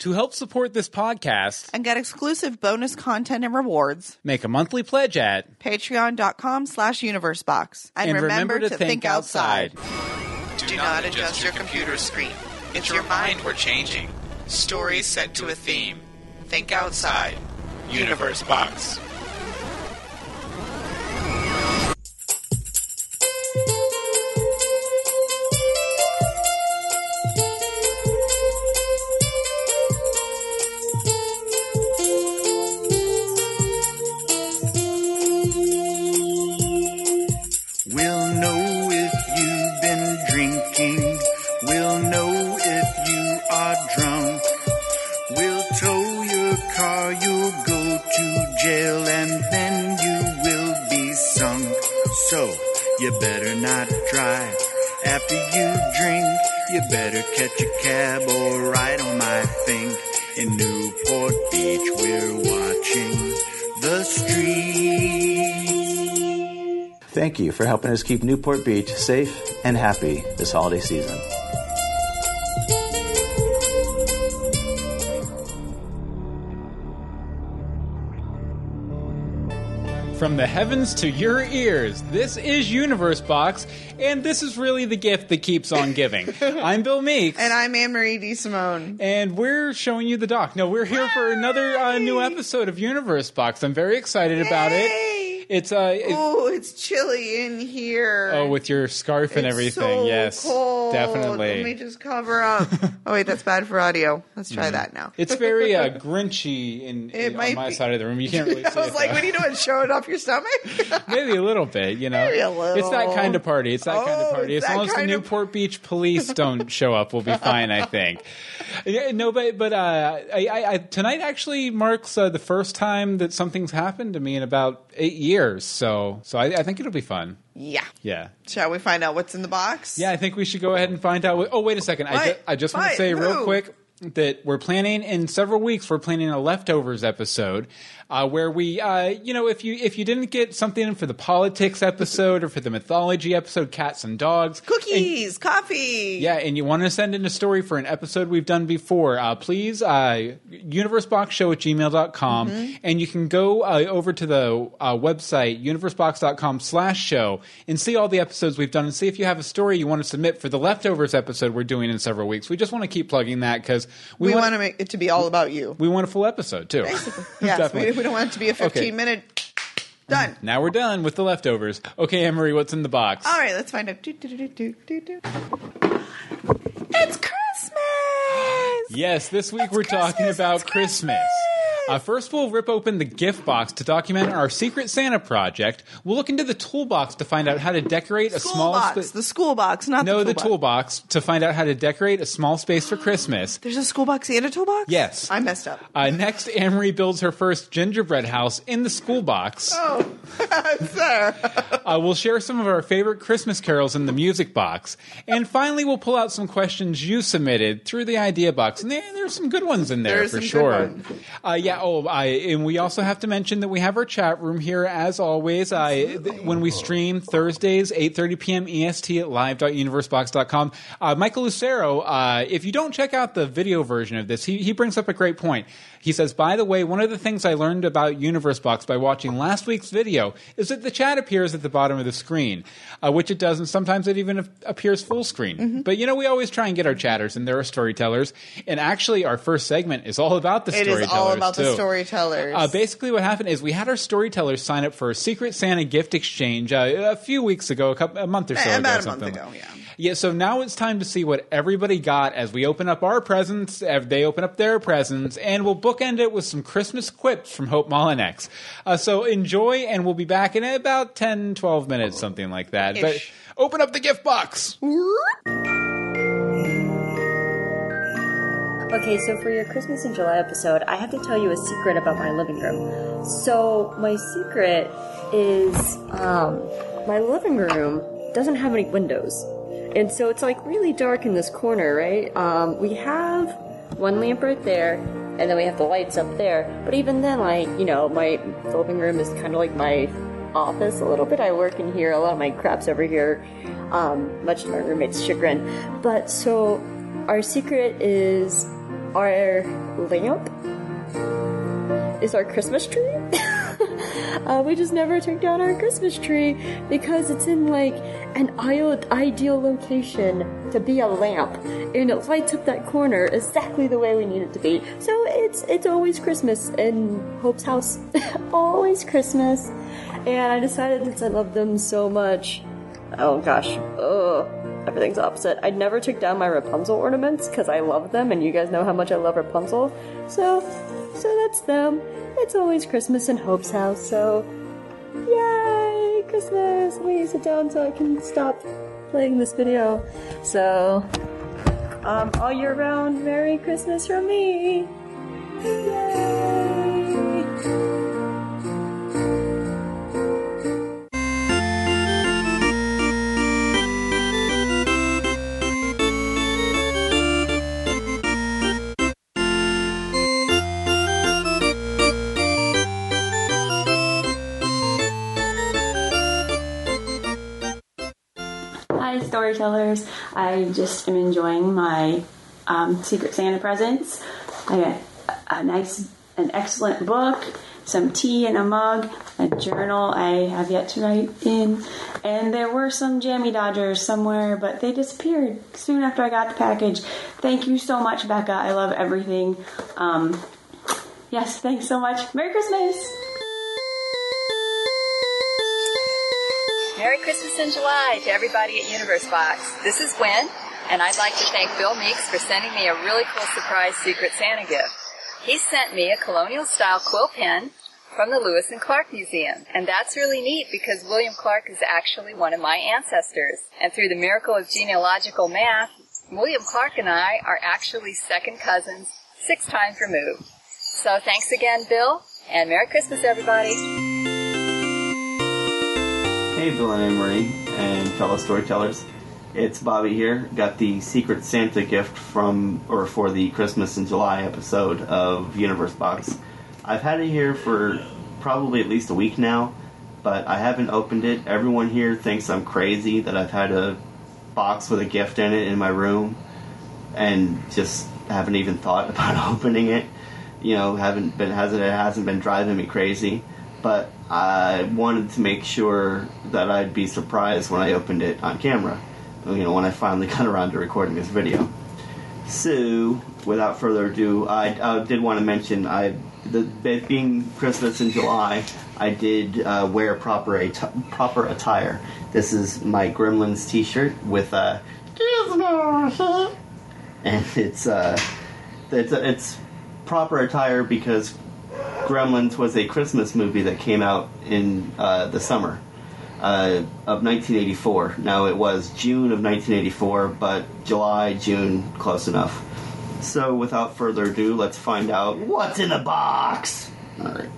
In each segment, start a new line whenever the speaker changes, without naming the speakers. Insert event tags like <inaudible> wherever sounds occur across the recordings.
To help support this podcast,
and get exclusive bonus content and rewards.
make a monthly pledge at
Patreon.com slash universebox. And,
and remember to think outside.
Do not adjust your computer screen. It's your mind we're changing. Stories set to a theme. Think outside. Universe Box.
You catch a cab or ride on my thing. In Newport Beach, we're watching the street.
Thank you for helping us keep Newport Beach safe and happy this holiday season.
From the heavens to your ears, this is Universe Box, and this is really the gift that keeps on giving. <laughs> I'm Bill Meeks.
And I'm Anne Marie D. Simone.
and we're showing you the doc. No, we're here for another uh, new episode of Universe Box. I'm very excited about it. It's uh, it-
Oh, it's chilly in here.
oh, with your scarf and
It's
everything.
so
yes,
cold.
definitely.
Let me just cover up. <laughs> oh wait, that's bad for audio. Let's try that now.
It's very uh, <laughs> grinchy in,
It
in-
might
on my
be.
side of the room. You can't really <laughs> see
I was like,
though.
what are you doing? Show it off your stomach?
Maybe a little bit, you know.
Maybe a
It's that kind of party. It's that kind of
Oh,
party. As long as the
kind of-
Newport Beach police don't show up, we'll be fine. I think. Yeah, No, but but uh, I, I, I, tonight actually marks uh, the first time that something's happened to me in about eight years. So so I, I think it'll be fun.
yeah.
Yeah.
Shall we find out what's in the box?
Yeah, I think we should go ahead and find out. What, oh, wait a second. I, ju- I just want to say real quick that we're planning in several weeks. We're planning a leftovers episode uh, where we, uh, you know, if you if you didn't get something for the politics episode or for the mythology episode, cats and dogs, and-
Cookies, coffee.
yeah, and you want to send in a story for an episode we've done before, uh, please, uh, universeboxshow at gmail.com.
Mm-hmm.
And you can go uh, over to the uh, website, universebox.com slash show, and see all the episodes we've done and see if you have a story you want to submit for the leftovers episode we're doing in several weeks. We just want to keep plugging that because we,
We
want,
want to make it to be all about you.
we want a full episode, too. <laughs>
Yes, we, we don't want it to be a 15
Okay.
minute. Done.
Now we're done with the leftovers. Okay, Emery, what's in the box?
All right, let's find out. Do, do, do, do, do, do. It's Christmas.
Yes, this week
It's
we're talking
Christmas,
about
it's
Christmas. Uh, first, we'll rip open the gift box to document our Secret Santa project. We'll look into the toolbox to find out how to decorate a
School
small
box.
spa-
the school box, not
no,
the
the
toolbox.
toolbox to find out how to decorate a small space for Christmas.
There's a school box and a toolbox?
Yes.
I messed up.
Uh, next, Amory builds her first gingerbread house in the school box.
Oh, <laughs> sir.
Uh, we'll share some of our favorite Christmas carols in the music box. And finally, we'll pull out some questions you submitted through the idea box. And there, there's some good ones in there
There's
for sure. Uh, yeah, oh, I, and we also have to mention that we have our chat room here as always. I, th- when we stream Thursdays, 8.30 p.m. EST at live.universebox.com. Uh, Michael Lucero, uh, if you don't check out the video version of this, he, he brings up a great point. He says, by the way, one of the things I learned about Universe Box by watching last week's video is that the chat appears at the bottom of the screen, uh, which it does, and sometimes it even appears full screen.
Mm-hmm.
But you know, we always try and get our chatters, and there are storytellers. And actually, our first segment is all about the
It
storytellers.
is all about the storytellers.
Uh, basically, what happened is we had our storytellers sign up for a Secret Santa gift exchange uh, a few weeks ago, a, couple, a month or so
Eh,
ago.
about a month ago, yeah.
Yeah, so now it's time to see what everybody got as we open up our presents, as they open up their presents, and we'll bookend it with some Christmas quips from Hope Mollinex. Uh, so enjoy, and we'll be back in about 10, 12 minutes, something like that. But open up the gift box.
Okay, so for your Christmas in July episode, I have to tell you a secret about my living room. So my secret is um, my living room doesn't have any windows, and so it's like really dark in this corner, right? Um, we have one lamp right there, and then we have the lights up there. But even then, like you know, my living room is kind of like my office a little bit. I work in here. A lot of my crap's over here, um, much to my roommate's chagrin. But so our secret is our lamp is our Christmas tree. <laughs> uh, we just never took down our Christmas tree because it's in like an ideal, location to be a lamp, and it lights up that corner exactly the way we need it to be. So it's it's always Christmas in Hope's house, <laughs> always Christmas. And I decided since I love them so much, oh gosh, ugh, everything's opposite. I never took down my Rapunzel ornaments because I love them, and you guys know how much I love Rapunzel. So, so that's them. It's always Christmas in Hope's house. So, yay, Christmas! Let me sit down so I can stop playing this video. So, um, all year round, Merry Christmas from me. Yay!
Storytellers. I just am enjoying my um, Secret Santa presents. I got a nice, an excellent book, some tea in a mug, a journal I have yet to write in, and there were some jammy dodgers somewhere, but they disappeared soon after I got the package. Thank you so much, Becca. I love everything. Um, yes, thanks so much. Merry Christmas!
Merry Christmas in July to everybody at Universe Box. This is Gwen, and I'd like to thank Bill Meeks for sending me a really cool surprise Secret Santa gift. He sent me a colonial style quill pen from the Lewis and Clark Museum. And that's really neat because William Clark is actually one of my ancestors. And through the miracle of genealogical math, William Clark and I are actually second cousins, six times removed. So thanks again, Bill, and Merry Christmas, everybody.
Hey, Bill and Anne-Marie and fellow storytellers. It's Bobby here. Got the Secret Santa gift from, or for the Christmas in July episode of Universe Box. I've had it here for probably at least a week now, but I haven't opened it. Everyone here thinks I'm crazy that I've had a box with a gift in it in my room and just haven't even thought <laughs> about opening it. You know, haven't been hasn't it hasn't been driving me crazy. But I wanted to make sure that I'd be surprised when I opened it on camera. You know, when I finally <laughs> got around to recording this video. So, without further ado, I, I did want to mention I, the being Christmas in July, I did uh, wear proper atti- proper attire. This is my Gremlins T-shirt with a <laughs> and it's uh, it's it's proper attire because Gremlins was a Christmas movie that came out in uh, the summer uh, of 1984. Now it was June of 1984, but July, June, close enough. So without further ado, let's find out what's in the box. All right.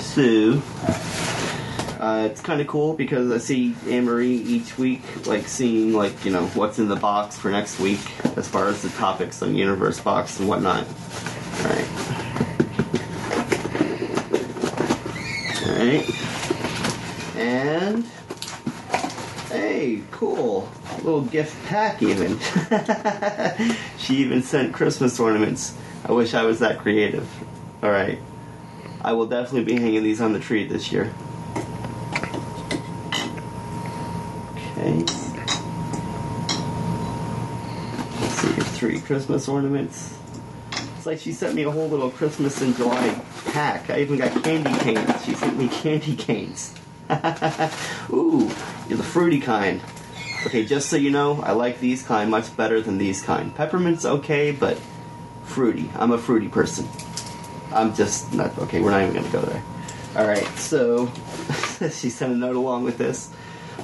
So uh, it's kind of cool because I see Anne Marie each week, like seeing like you know what's in the box for next week as far as the topics on Universe Box and whatnot. All right. Alright. And hey, cool. Little gift pack even. <laughs> she even sent Christmas ornaments. I wish I was that creative. Alright. I will definitely be hanging these on the tree this year. Okay. Let's see, three Christmas ornaments. It's like she sent me a whole little Christmas in July pack. I even got candy canes. She sent me candy canes. <laughs> Ooh, you're the fruity kind. Okay, just so you know, I like these kind much better than these kind. Peppermint's okay, but fruity. I'm a fruity person. I'm just not okay. We're not even gonna go there. All right, so <laughs> she sent a note along with this.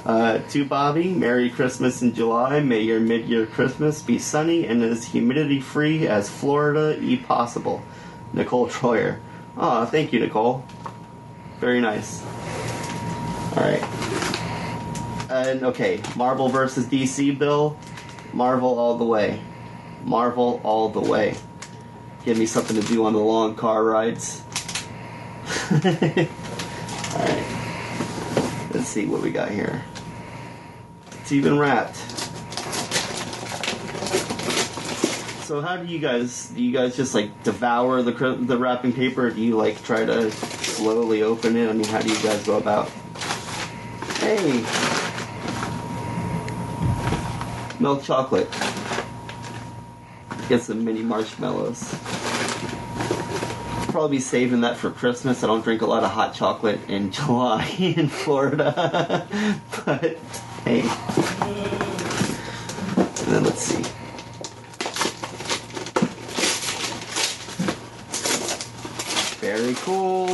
Uh, to Bobby, Merry Christmas in July. May your mid-year Christmas be sunny and as humidity-free as Florida e possible. Nicole Troyer. Aw, thank you, Nicole. Very nice. All right. And okay, Marvel versus DC, Bill. Marvel all the way. Marvel all the way. Give me something to do on the long car rides. <laughs> Alright. Let's see what we got here. It's even wrapped. So how do you guys? Do you guys just like devour the the wrapping paper? Or do you like try to slowly open it? I mean, how do you guys go about? Hey, milk chocolate. Get some mini marshmallows. Probably be saving that for Christmas. I don't drink a lot of hot chocolate in <laughs> July in Florida, <laughs> but hey. And then let's see. Very cool.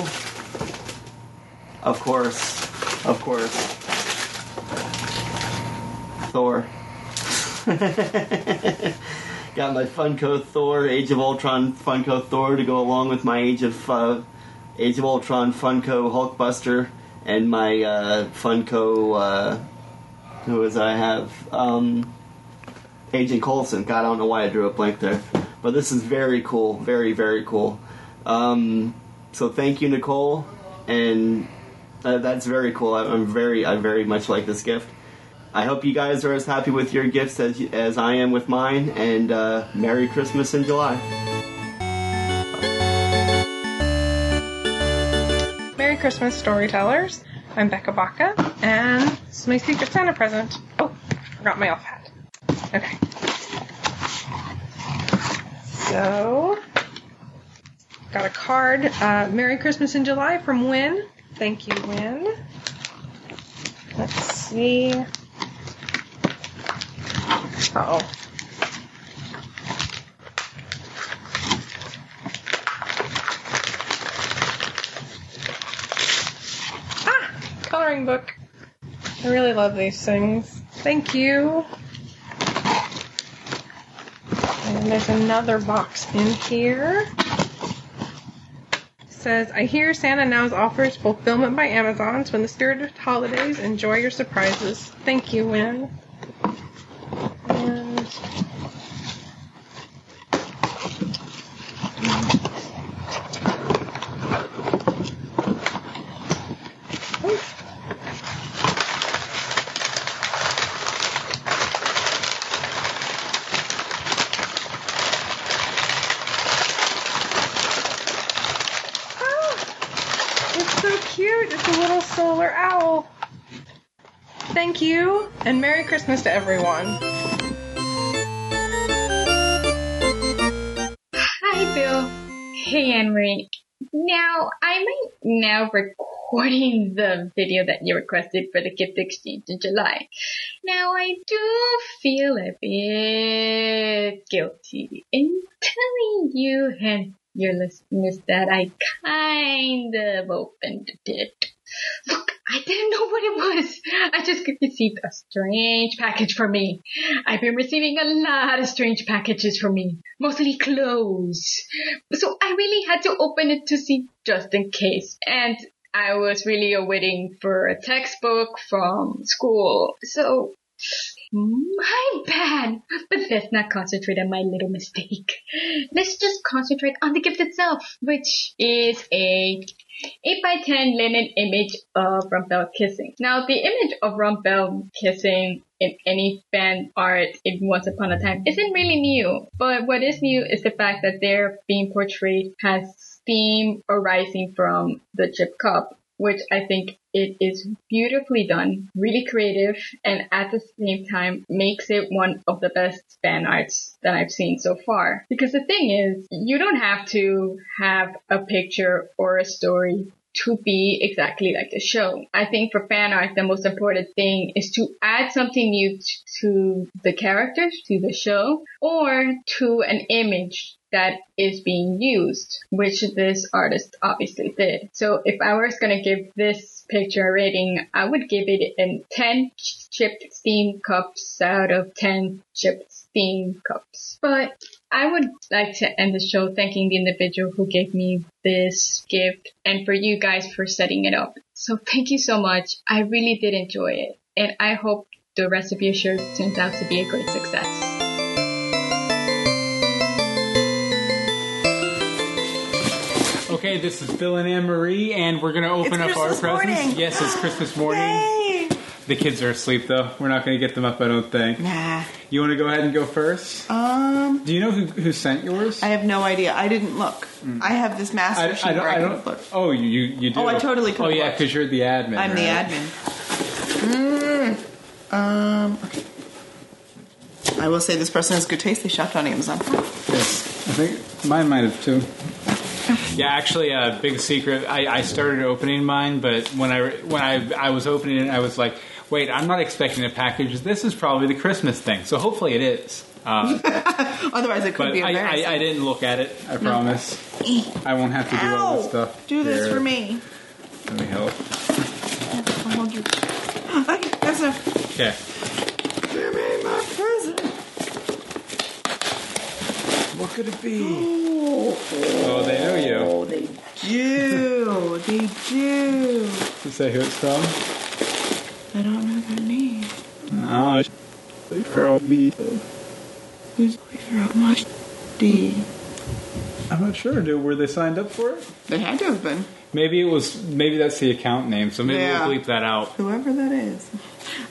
Of course. Of course. Thor. <laughs> Got my Funko Thor, Age of Ultron Funko Thor to go along with my Age of uh, Age of Ultron Funko Hulkbuster and my uh, Funko. Uh, who is I have? Um, Agent Coulson. God, I don't know why I drew a blank there, but this is very cool. Very very cool. Um, so thank you, Nicole, and uh, that's very cool. I, I'm very I very much like this gift. I hope you guys are as happy with your gifts as as I am with mine, and uh, Merry Christmas in July.
Merry Christmas, storytellers. I'm Becca Baca, and this is my Secret Santa present. Oh, forgot my elf hat. Okay. So, got a card. Uh, Merry Christmas in July from Win. Thank you, Win. Let's see. Oh. Ah! Coloring book. I really love these things. Thank you. And there's another box in here. It says, I hear Santa Now's offers fulfillment by Amazon. So in the spirit of holidays, enjoy your surprises. Thank you, Win. And It's so cute. It's a little solar owl. Thank you, and Merry Christmas to everyone.
Hi, Bill. Hey, Anne Marie. Now, I'm now recording the video that you requested for the gift exchange in July. Now, I do feel a bit guilty in telling you and your listeners that I kind of opened it. Look, I didn't know what it was. I just received a strange package for me. I've been receiving a lot of strange packages for me, mostly clothes. So I really had to open it to see just in case. And I was really awaiting for a textbook from school. So my bad. But let's not concentrate on my little mistake. Let's just concentrate on the gift itself, which is a 8 by 10 linen image of Rumbelle kissing. Now, the image of Rumbelle kissing in any fan art in Once Upon a Time isn't really new, but what is new is the fact that they're being portrayed as steam arising from the chip cup, which I think it is beautifully done, really creative, and at the same time makes it one of the best fan arts that I've seen so far. Because the thing is, you don't have to have a picture or a story to be exactly like the show. I think for fan art, the most important thing is to add something new to the characters, to the show, or to an image that is being used, which this artist obviously did. So if I was going to give this picture a rating, I would give it a 10 chipped steam cups out of 10 chipped steam cups. But I would like to end the show thanking the individual who gave me this gift and for you guys for setting it up. So thank you so much. I really did enjoy it and I hope the rest of your show turns out to be a great success.
Okay, this is Bill and Anne Marie, and we're to open
It's
up our presents.
morning.
Yes, it's Christmas <gasps> morning.
Yay!
The kids are asleep though. We're not to get them up. I don't think.
Nah.
You want to go ahead and go first?
Um,
Do you know who, who sent yours?
I have no idea. I didn't look. I have this master
Mm. I,
sheet
I don't.
where I,
I
can
don't
look.
oh, you you you do.
Oh, I totally
Oh yeah, because you're the admin.
I'm the
right?
admin. Mm. Um, okay. I will say this person has good taste. They shopped on Amazon.
Yes, I think mine might have too. <laughs> Yeah, actually, a big secret. I, I started opening mine, but when I when I I was opening it, I was like, "Wait, I'm not expecting a package. This is probably the Christmas thing." So hopefully, it is. Uh, <laughs>
Otherwise, it could be
I,
embarrassing.
I, I didn't look at it. I promise. I won't have to do all this stuff.
Do this
Here,
for me.
Let me help.
I'll hold you. <gasps> Okay, that's enough.
Okay.
Give me my present.
What could it be?
Oh,
Oh, they know you.
oh, they do. They do.
To say who it's from?
I don't know their name.
Oh, they probably.
Who's from much D?
I'm not sure. Do were they signed up for it?
They had to have been.
Maybe it was. Maybe that's the account name. So maybe
Yeah.
we'll bleep that out.
Whoever that is.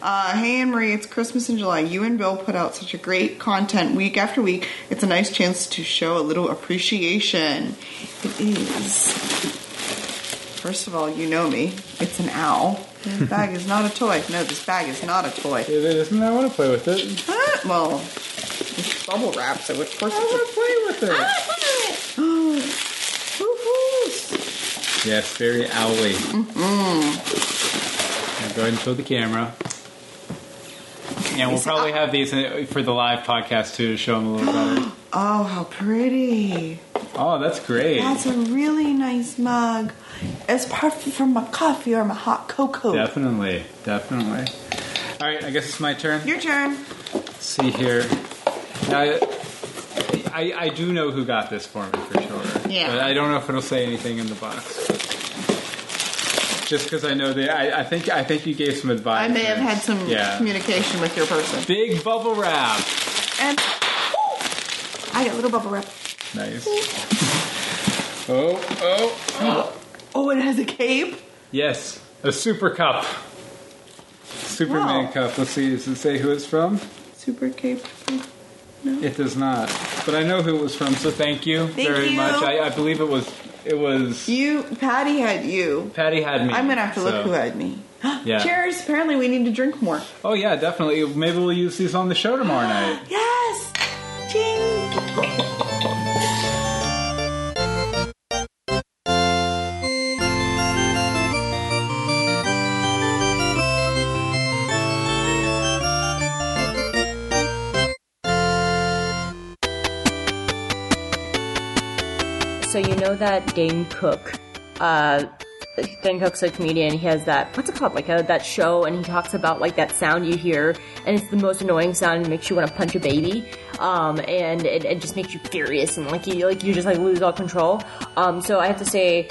Uh, hey Anne Marie, it's Christmas in July. You and Bill put out such a great content week after week. It's a nice chance to show a little appreciation. It is. First of all, you know me. It's an owl. This bag is not a toy. No, this bag is not a toy.
It isn't. I want to play with it.
Ah, well, it's bubble wrap, so of course
I want to play with it.
it's <gasps> a. Woo-hoos.
Yes, very owly. Mm-hmm. Go ahead and show the camera. And we'll probably have these uh, for the live podcast too to show them a little better. <gasps>
Oh, how pretty.
Oh, that's great.
That's a really nice mug. It's perfect for my coffee or my hot cocoa.
Definitely, definitely. All right, I guess it's my turn.
Your turn.
Let's see here. Now, I, I do know who got this for me for sure.
Yeah.
But I don't know if it'll say anything in the box. Just because I know they, I, I think I think you gave some advice.
I may have had some
Yeah.
communication with your person.
Big bubble wrap.
And Ooh, I got little bubble wrap.
Nice. <laughs> oh, oh, oh. <gasps>
Oh, it has a cape.
Yes, a super cup. Superman
Wow.
cup. Let's see. Does it say who it's from?
Super cape. No.
It does not. But I know who it was from, so thank you
Thank
very
you.
much. I, I believe it was it was
You, Patty had you.
Patty had me.
I'm gonna have to
so-
look who had me. <gasps>
Yeah.
Cheers. Apparently, we need to drink more.
Oh yeah, definitely. Maybe we'll use these on the show tomorrow <gasps> night.
Yes. Ching.
So you know that Dane Cook, uh, Dane Cook's a comedian. He has that what's it called, like a, that show, and he talks about like that sound you hear, and it's the most annoying sound, and makes you want to punch a baby, um, and it, it just makes you furious, and like you like you just like lose all control. Um, so I have to say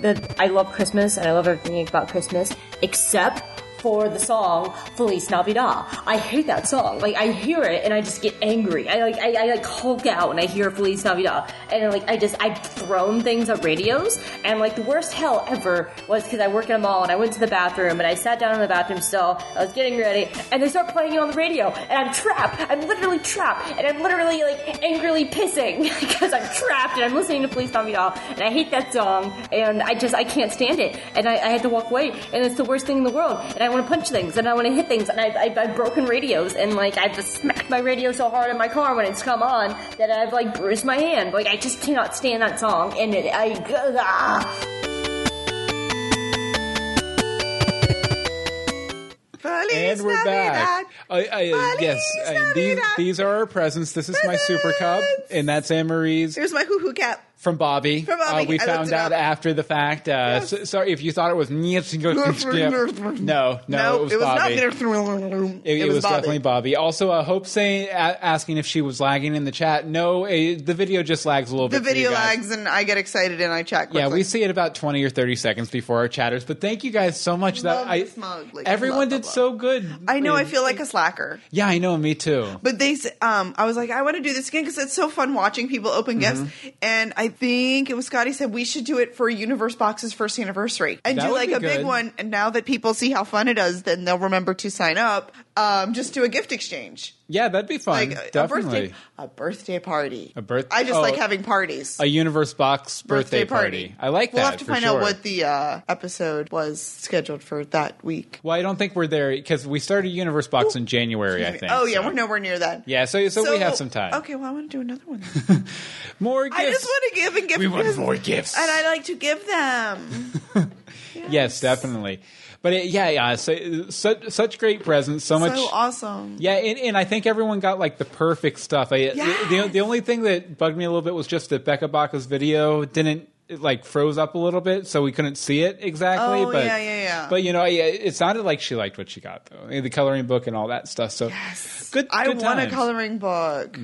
that I love Christmas, and I love everything about Christmas, except for the song Feliz Navidad. I hate that song. Like I hear it and I just get angry. I like I, I like hulk out when I hear Feliz Navidad. And like I just I've thrown things at radios and like the worst hell ever was because I work in a mall and I went to the bathroom and I sat down in the bathroom stall. I was getting ready and they start playing it on the radio and I'm trapped. I'm literally trapped and I'm literally like angrily pissing <laughs> because I'm trapped and I'm listening to Feliz Navidad and I hate that song and I just I can't stand it and I, I had to walk away and it's the worst thing in the world and I want to punch things and I want to hit things and I, I, I've broken radios and like I've just smacked my radio so hard in my car when it's come on that I've like bruised my hand like I just cannot stand that song and it, I ah.
Feliz
And we're back. I, I, yes, I, these, these are our presents. This is my super cup, and that's Anne Marie's
Here's my hoo hoo cap.
From Bobby.
From Bobby.
Uh, we
I
found out after the fact. Uh, so- sorry if you thought it was no, no, no, it was
it was
Bobby.
not.
It,
It,
it was,
Bobby.
definitely Bobby. Also, uh, Hope saying asking if she was lagging in the chat. No, uh, the video just lags a little
The
bit. you
video lags, and I get excited and I chat quickly.
Yeah, we see it about twenty or thirty seconds before our chatters. But thank you guys so much.
Love
that I
this mug. Like,
everyone
love,
did
love,
so good.
I know. I feel like a slacker.
Yeah, I know. Me too.
But they, um, I was like, I want to do this again because it's so fun watching people open gifts.
Mm-hmm.
And I think it was Scotty said we should do it for Universe Box's first anniversary and
That
do like a big one. And now that people see how fun it is, then they'll remember to sign up. Um, just do a gift exchange,
Yeah, that'd be fun.
like a- a
Definitely.
birthday, a birthday party.
A birth-
I just
oh.
like having parties.
A universe box birthday, party. I like that.
We'll have to find
sure.
out what the uh, episode was scheduled for that week.
Well, I don't think we're there because we started universe box in January. I think.
oh yeah,
so.
we're nowhere near that.
Yeah, so, so we have some time.
Okay, well I want to do another one. <laughs>
More gifts.
I just want to give and give.
We want more gifts.
and I like to give them. <laughs>
Yes, definitely. But it, yeah, yeah. So, such such great presents. So much.
so awesome.
Yeah, and, and I think everyone got like the perfect stuff. I,
Yes.
the, the only thing that bugged me a little bit was just that Becca Baca's video didn't it, like froze up a little bit, so we couldn't see it exactly.
Oh,
but
yeah, yeah, yeah.
But you know, yeah, it sounded like she liked what she got though, the coloring book and all that stuff. So good.
I
good
want a coloring book.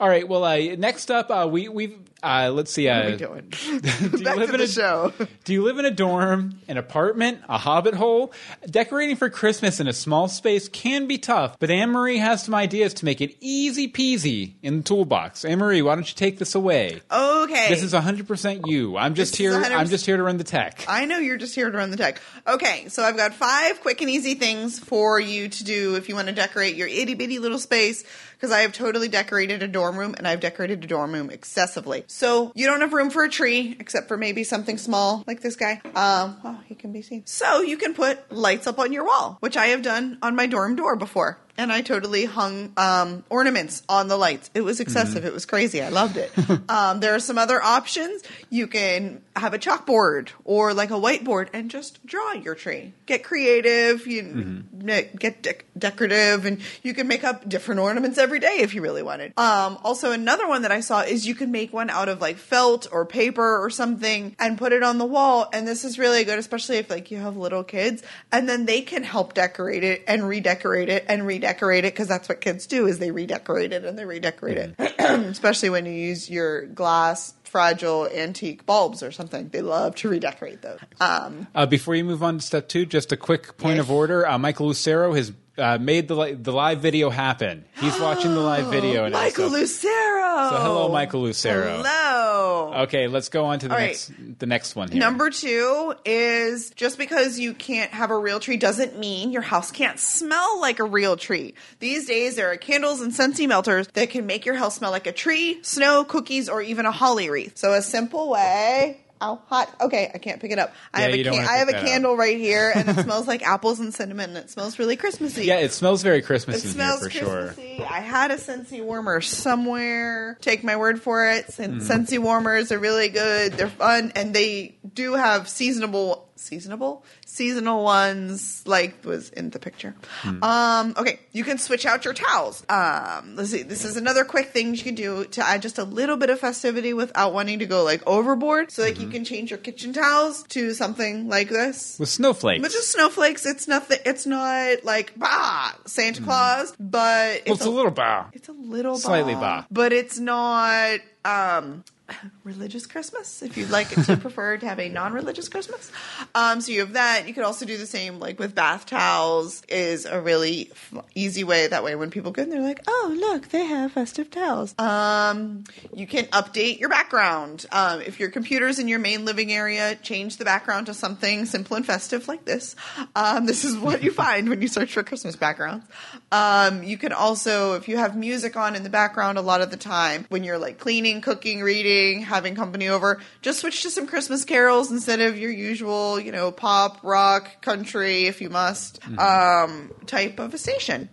All right. Well, uh, next up, uh, we we uh, let's see. Uh,
What are we <laughs> doing?
do you
Back
live
to
in
the
a
show.
Do you live in a dorm, an apartment, a hobbit hole? Decorating for Christmas in a small space can be tough, but Anne Marie has some ideas to make it easy peasy in the toolbox. Anne Marie, why don't you take this away?
Okay.
This is 100% you. I'm just here.
is 100%
I'm just here to run the tech.
I know you're just here to run the tech. Okay, so I've got five quick and easy things for you to do if you want to decorate your itty bitty little space. Because I have totally decorated a dorm room and I've decorated a dorm room excessively. So you don't have room for a tree except for maybe something small like this guy. Um, oh, he can be seen. So you can put lights up on your wall, which I have done on my dorm door before. And I totally hung um, ornaments on the lights. It was excessive. It was crazy. I loved it. <laughs> um, there are some other options. You can have a chalkboard or like a whiteboard and just draw your tree. Get creative. You ne- get dec- decorative, and you can make up different ornaments every day if you really wanted. Um, also, another one that I saw is you can make one out of like felt or paper or something and put it on the wall. And this is really good, especially if like you have little kids, and then they can help decorate it and redecorate it and redecorate it because that's what kids do is they redecorate it and they redecorate it, <clears throat> especially when you use your glass fragile antique bulbs or something. They love to redecorate those. Um,
Uh, before you move on to step two, just a quick point of order. Uh, Michael Lucero has uh, made the li- the live video happen. He's watching the live video. now,
Michael Lucero.
So hello, Michael Lucero.
Hello.
Okay, let's go on to the
All right.
next the next one here.
Number two is just because you can't have a real tree doesn't mean your house can't smell like a real tree. These days, there are candles and scentsy melters that can make your house smell like a tree, snow, cookies, or even a holly wreath. So, a simple way. Ow, hot. Okay, I can't pick it up. I
Yeah,
have a
you don't
can-
wanna
I have
pick
a
that up.
candle right here, and it <laughs> smells like apples and cinnamon, and it smells really Christmassy.
Yeah, it smells very Christmas
It
in
smells
here for sure.
Christmassy. I had a Scentsy warmer somewhere. Take my word for it. Sen-
Mm.
Scentsy warmers are really good. They're fun, and they do have seasonable, seasonable, seasonal ones, like was in the picture.
Hmm.
Um, okay, you can switch out your towels. Um, let's see. This is another quick thing you can do to add just a little bit of festivity without wanting to go like overboard. So, like, you
Mm-hmm.
can change your kitchen towels to something like this.
With snowflakes.
But just snowflakes. It's nothing. It's not like bah Santa Claus, but it's,
well, it's a little bow.
It's a little
Slightly
bah,
bah.
but it's not um <laughs> religious Christmas. If you'd like to <laughs> prefer to have a non-religious Christmas, um, so you have that. You could also do the same like with bath towels. Is a really f- easy way. That way, when people go in, they're like, oh look, they have festive towels. Um, you can update your background. Um, if your computer's in your main living area, change the background to something simple and festive like this. Um, this is what you <laughs> find when you search for Christmas backgrounds. Um, you can also, if you have music on in the background a lot of the time, when you're like cleaning, cooking, reading, having company over, just switch to some Christmas carols instead of your usual, you know, pop, rock, country, if you must, um, type of a station.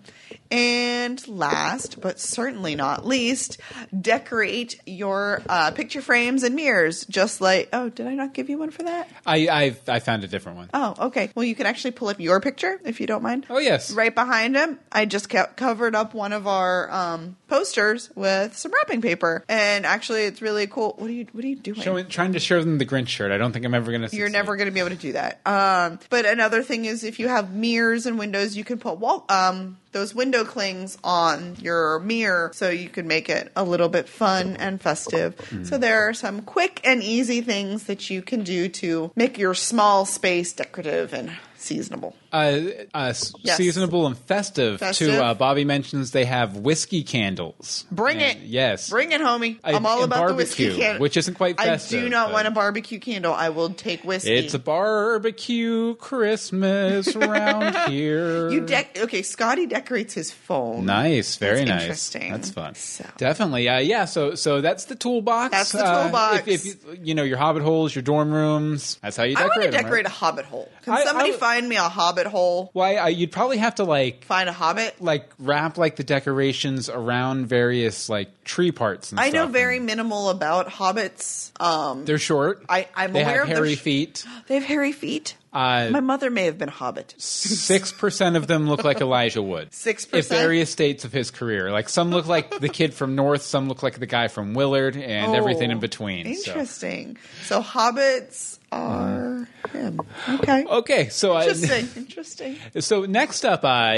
And last, but certainly not least, decorate your uh, picture frames and mirrors. Just like, oh, did I not give you one for that?
I I I found a different one.
Oh, okay. Well, you can actually pull up your picture if you don't mind.
Oh yes.
Right behind him, I just covered up one of our um, posters with some wrapping paper, and actually, it's really cool. What are you What are you doing?
Showing, trying to show them the Grinch shirt. I don't think I'm ever going to.
You're never going to be able to do that. Um, but another thing is, if you have mirrors and windows, you can put wall um, those window clings on your mirror, so you can make it a little bit fun and festive. So there are some quick and easy things that you can do to make your small space decorative and seasonable.
Uh, uh,
Yes.
Seasonable and festive,
Festive.
too. Uh, Bobby mentions they have whiskey candles.
Bring
And-
it.
Yes.
Bring it, homie. I'm all about the whiskey
barbecue,
candle.
which isn't quite Festive, I
do not want a barbecue candle. I will take whiskey.
It's a barbecue Christmas <laughs> around here.
You dec okay, Scotty decorates his phone.
Nice, very
That's
nice.
interesting.
That's fun.
So-
Definitely, uh, yeah. So, so that's the toolbox.
That's the
Uh,
toolbox.
if, if you, you know your hobbit holes, your dorm rooms, that's how you
I
decorate.
want to
them,
decorate
right?
a hobbit hole. Can
I- I
somebody
would-
find me a hobbit hole?
Why? I, you'd probably have to like
Find a hobbit?
like wrap like the decorations around various like tree parts. And
I know very minimal about hobbits. Um,
They're short.
I, I'm
they
aware
have hairy
sh-
feet.
They have hairy feet.
Uh,
My mother may have been a hobbit.
Six percent of them look like <laughs> Elijah Wood.
6%?
At various states of his career. Like some look like the kid from North, some look like the guy from Willard, and everything in
Oh,
between. so.
Interesting. So, hobbits are him. Okay.
Okay, so
Interesting. Interesting. <laughs>
so next up, uh,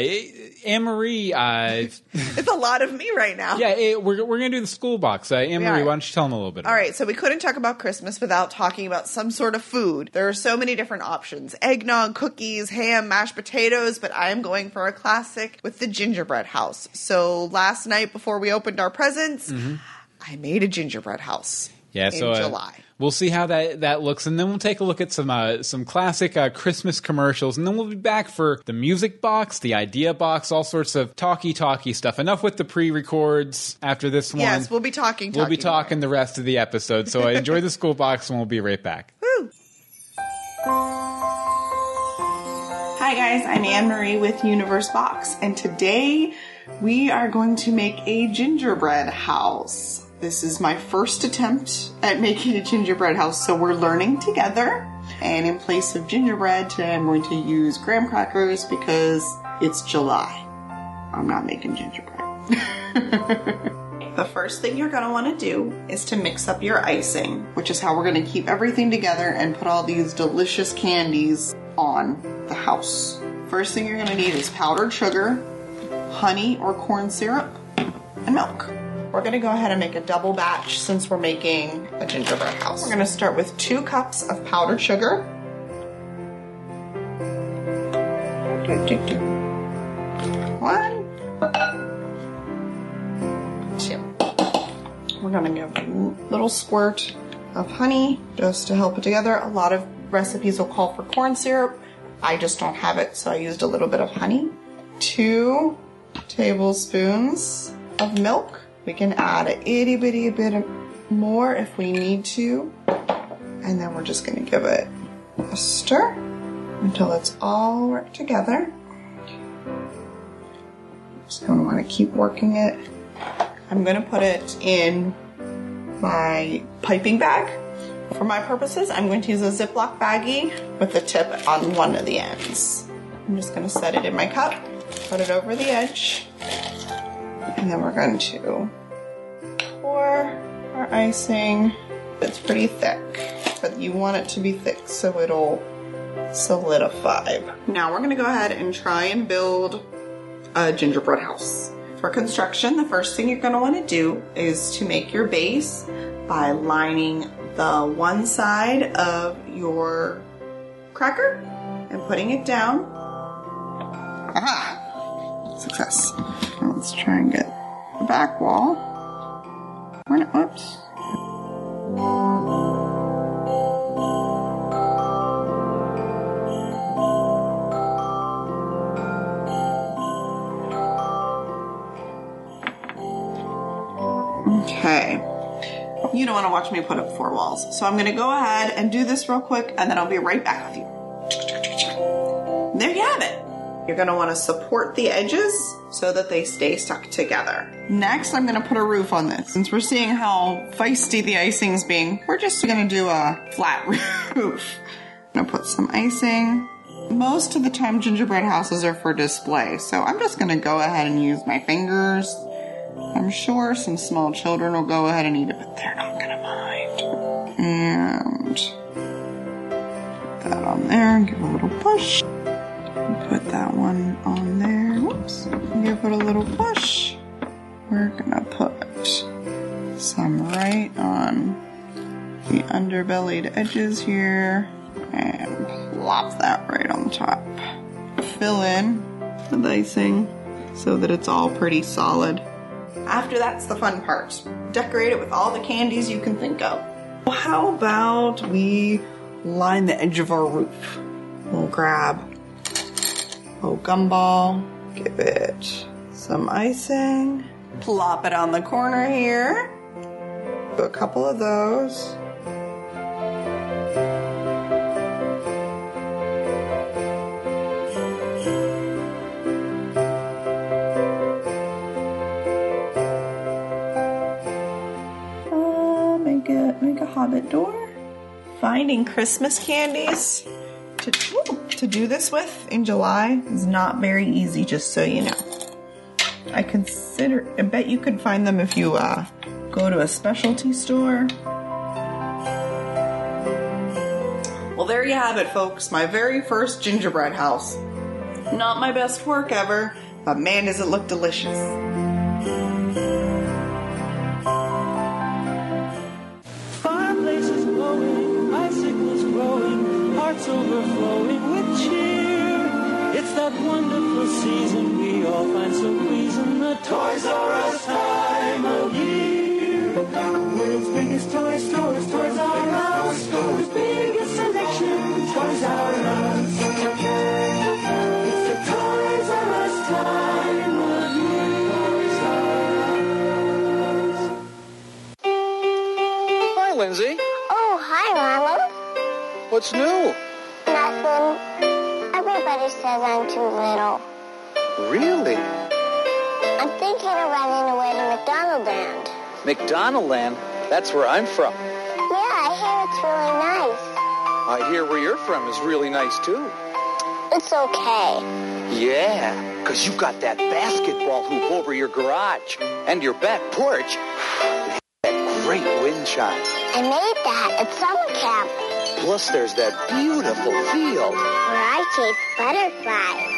Anne Marie. Uh, <laughs>
It's a lot of me right now.
yeah, eh, we're we're gonna do the school box. Uh, Anne Marie, why don't you tell them a little bit?
All right, so we couldn't talk about Christmas without talking about some sort of food. There are so many different options eggnog, cookies, ham, mashed potatoes, but I am going for a classic with the gingerbread house. So last night before we opened our presents, I made a gingerbread house.
Mm-hmm. Yeah,
in
so uh,
July.
We'll see how that that looks, and then we'll take a look at some uh, some classic uh, Christmas commercials, and then we'll be back for the music box, the idea box, all sorts of talky talky stuff. Enough with the pre-records. After this one,
Yes, we'll be talking.
we'll be
talking
talking the rest of the episode. So <laughs> enjoy the school box, and we'll be right back.
Woo. Hi guys, I'm Anne Marie with Universe Box, and today we are going to make a gingerbread house. This is my first attempt at making a gingerbread house, so we're learning together. And in place of gingerbread, today I'm going to use graham crackers because it's July. I'm not making gingerbread. <laughs> The first thing you're going to want to do is to mix up your icing, which is how we're going to keep everything together and put all these delicious candies on the house. First thing you're going to need is powdered sugar, honey or corn syrup, and milk. We're to go ahead and make a double batch since we're making a gingerbread house. We're to start with two cups of powdered sugar. One, two. We're gonna give a little squirt of honey just to help it together. A lot of recipes will call for corn syrup. I just don't have it, so I used a little bit of honey. Two tablespoons of milk. We can add a itty bitty bit more if we need to. And then we're just gonna give it a stir until it's all worked together. Just gonna wanna keep working it. I'm gonna put it in my piping bag. For my purposes, I'm going to use a Ziploc baggie with the tip on one of the ends. I'm just gonna set it in my cup, put it over the edge, and then we're going to pour our icing. It's pretty thick, but you want it to be thick so it'll solidify. Now we're gonna go ahead and try and build a gingerbread house. For construction, the first thing you're going to want to do is to make your base by lining the one side of your cracker and putting it down. Aha! Success. Now Let's try and get the back wall. We're not, whoops. Okay. You don't want to watch me put up four walls. So I'm going to go ahead and do this real quick and then I'll be right back with you. There you have it. You're going to want to support the edges so that they stay stuck together. Next, I'm going to put a roof on this. Since we're seeing how feisty the icing's being, we're just going to do a flat <laughs> roof. I'm going to put some icing. Most of the time, gingerbread houses are for display, so I'm just going to go ahead and use my fingers. I'm sure some small children will go ahead and eat it, but they're not gonna mind. And put that on there, give a little push. Put that one on. Give it a little push. We're gonna put some right on the underbellied edges here and plop that right on top. Fill in with icing so that it's all pretty solid. After that's the fun part. Decorate it with all the candies you can think of. How about we line the edge of our roof? We'll grab a gumball, give it some icing, plop it on the corner here. Do a couple of those. Uh, make a hobbit door. Finding Christmas candies to to do this with in July is not very easy. Just so you know, I consider. I bet you could find them if you uh, go to a specialty store. Well, there you have it, folks. My very first gingerbread house. Not my best work ever, but man, does it look delicious.
Fireplaces glowing, icicles growing, hearts overflowing with cheer. It's that wonderful season we all find so pleasing. The Toys R Us time of year. The world's biggest toy stores, Toys R Us. Whose biggest selection, Toys R Us. It's the Toys R Us time of year. Toys R Us.
Hi, Lindsay.
Oh, hi, Ronald.
What's new?
Nothing. Everybody says I'm too little.
Really?
I'm thinking of running away to McDonaldland.
McDonald Land? That's where I'm from.
Yeah, I hear it's really nice.
I hear where you're from is really nice too.
It's okay.
Yeah, because you've got that basketball hoop over your garage and your back porch. That great wind chime.
I made that at summer camp
Plus, there's that beautiful field.
where I chase butterflies.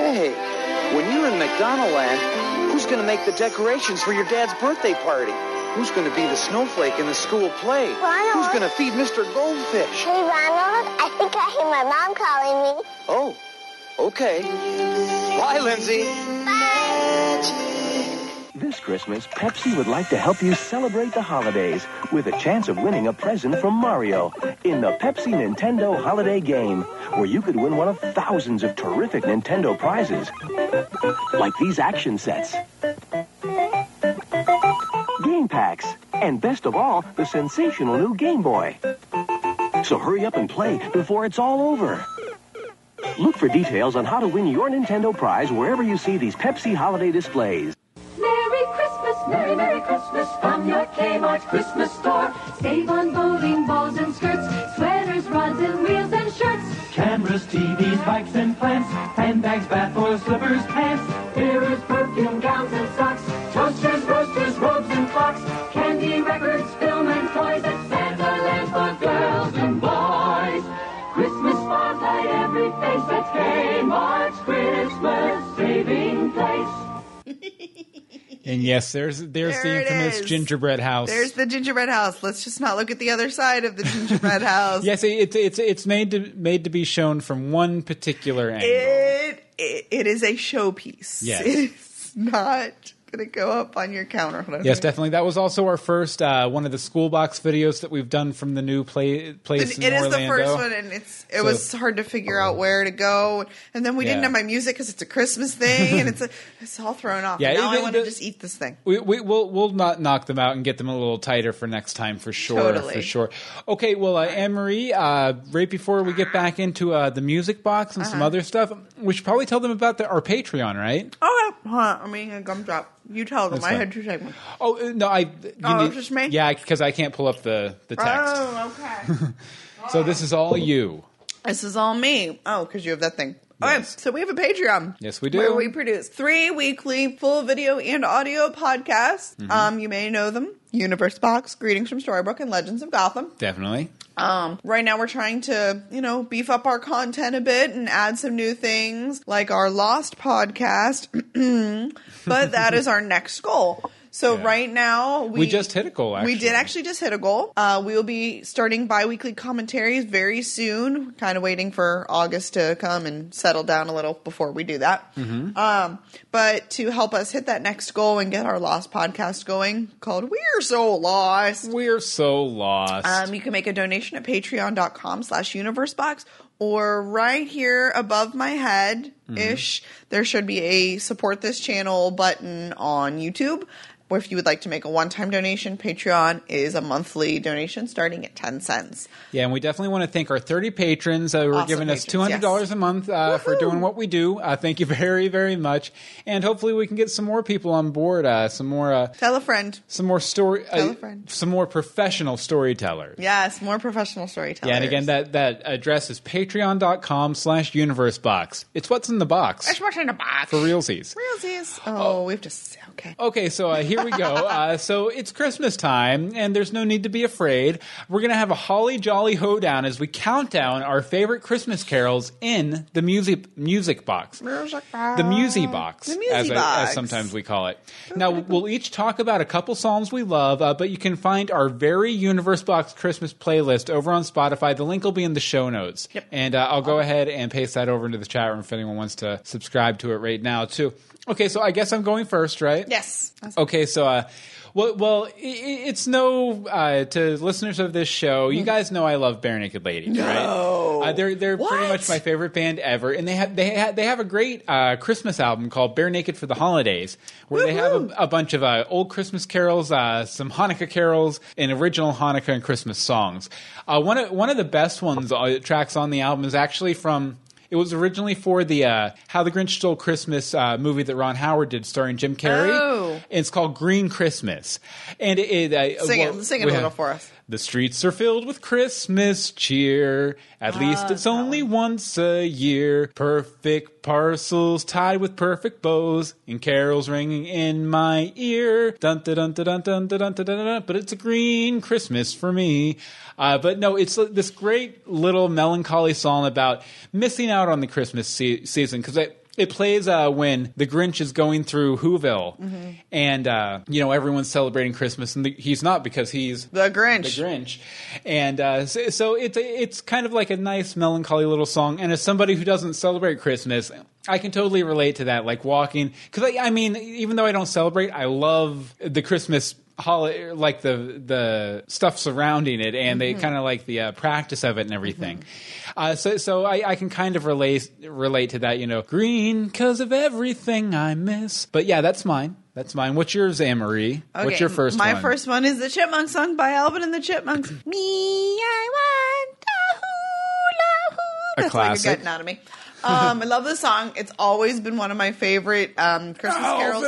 Hey, when you're in McDonaldland, who's going to make the decorations for your dad's birthday party? Who's going to be the snowflake in the school play?
Ronald.
Who's going to feed Mr. Goldfish?
Hey, Ronald, I think I hear my mom calling me.
Oh, okay. Bye, Lindsay.
This Christmas, Pepsi would like to help you celebrate the holidays with a chance of winning a present from Mario in the Pepsi Nintendo Holiday Game, where you could win one of thousands of terrific Nintendo prizes. Like these action sets, game packs, and best of all, the sensational new Game Boy. So hurry up and play before it's all over. Look for details on how to win your Nintendo prize wherever you see these Pepsi holiday displays.
Merry Christmas, Merry Merry Christmas from your Kmart Christmas store. Save on bowling balls and skirts, sweaters, rods and wheels and shirts. Cameras, TVs, bikes and plants, handbags, bath oil, slippers, pants, mirrors, perfume, gowns and socks, toasters, roasters, robes and clocks, candy, records, film and toys at Santa Land for girls and boys. Christmas spotlight every face at Kmart's Christmas
And yes, there's there's
There
the infamous gingerbread house.
There's the gingerbread house. Let's just not look at the other side of the gingerbread <laughs> house.
yes, it's it's it's made to made to be shown from one particular angle.
It, it it is a showpiece.
Yes.
It's not gonna go up on your counter.
Yes, definitely. That was also our first uh, one of the school box videos that we've done from the new play place
It
in
is the first one, and it's it
So-
was hard to figure out where to go. And then we didn't have my music because it's a Christmas thing, and it's a, <laughs> it's all thrown off.
Yeah,
and now
it-
I want to just eat this thing.
We, we, we'll we'll not knock them out and get them a little tighter for next time for sure.
Totally.
For sure. Okay, well, uh, Anne Marie, uh, right before we get back into uh, the music box and some
Uh-huh.
other stuff, we should probably tell them about the, our Patreon, right?
Oh. I'm eating a gumdrop. You tell them.
That's
I
fine.
had two segments.
Oh uh, no, I. You
Oh,
need-
just me?
Yeah, because I can't pull up the the text.
Oh, okay. <laughs>
So this is all you.
This is all me. Oh, because you have that thing. Okay, so we have a Patreon.
Yes, we do.
Where we produce three weekly full video and audio podcasts.
Mm-hmm.
Um, you may know them: Universe Box, Greetings from Storybook, and Legends of Gotham.
Definitely.
Um, right now we're trying to, you know, beef up our content a bit and add some new things like our Lost podcast. <clears throat> but that is our next goal. So right now
We, just hit a goal. Actually.
We did actually just hit a goal. Uh, we will be starting bi-weekly commentaries very soon. Kind of waiting for August to come and settle down a little before we do that.
Mhm.
Um, but to help us hit that next goal and get our Lost podcast going, called "We're So Lost,"
We're so lost.
um, you can make a donation at Patreon.com/slash UniverseBox or right here above my head ish. There should be a support this channel button on YouTube. Or if you would like to make a one-time donation, Patreon is a monthly donation starting at ten cents.
Yeah, and we definitely want to thank our 30 patrons uh, who are
Awesome
giving us $200 a month uh, for doing what we do. Uh, thank you <laughs> very, very much. And hopefully we can get some more people on board, uh, some more uh,
Tell a friend.
some more story
Tell
uh,
a friend.
some more professional storytellers.
Yes, more professional storytellers.
Yeah, and again that that address is patreon.com slash universebox. It's what's in the box
That's what's in the box.
for realsies.
Realsies. Oh, we have to. Okay.
Okay, so uh, here we go. Uh, so it's Christmas time, and there's no need to be afraid. We're going to have a holly jolly hoedown as we count down our favorite Christmas carols in the music music box. The music box,
The Musy
as,
box.
as sometimes we call it. Now, we'll each talk about a couple songs we love, uh, but you can find our very Universe Box Christmas playlist over on Spotify. The link will be in the show notes. And uh, I'll go ahead and paste that over into the chat room if anyone wants to subscribe to it right now, too. Okay, so I guess I'm going first, right?
Yes.
Okay, so uh, well, well, i- i- it's no uh, to listeners of this show. You guys know I love Barenaked Ladies, right? Uh, they're they're pretty much my favorite band ever, and they have they ha- they have a great uh, Christmas album called Barenaked for the Holidays, where they have a, a bunch of uh, old Christmas carols, uh, some Hanukkah carols, and original Hanukkah and Christmas songs. Uh, one of one of the best ones uh, tracks on the album is actually from. It was originally for the uh, How the Grinch Stole Christmas uh, movie that Ron Howard did, starring Jim Carrey.
Oh.
And it's called Green Christmas, and it. it uh,
Sing it.
well,
Sing it a little
have-
for us.
The streets are filled with Christmas cheer. At least it's only once a year. Perfect parcels tied with perfect bows, and carols ringing in my ear. Dun dun dun dun dun dun dun dun. dun. But it's a green Christmas for me. Uh, but no, it's this great little melancholy song about missing out on the Christmas se- season because it. Plays uh, when the Grinch is going through Whoville, and uh, you know everyone's celebrating Christmas, and the, he's not because he's
The Grinch.
the Grinch, and uh, so, so it's it's kind of like a nice melancholy little song. And as somebody who doesn't celebrate Christmas, I can totally relate to that. Like walking, because I, I mean, even though I don't celebrate, I love the Christmas holiday, like the the stuff surrounding it, and they
Mhm.
kind of like the uh, practice of it and everything. Uh, so so I, I can kind of relate relate to that. You know, green because of everything I miss. But yeah, that's mine. That's mine. What's yours, Anne Marie? What's your first
My
one?
first one is the Chipmunk song by Alvin and the Chipmunks. <clears throat> Me, I want a hula hoo.
A
That's
classic.
like a getting out of me. Um, I love this song. It's always been one of my favorite um, Christmas carols.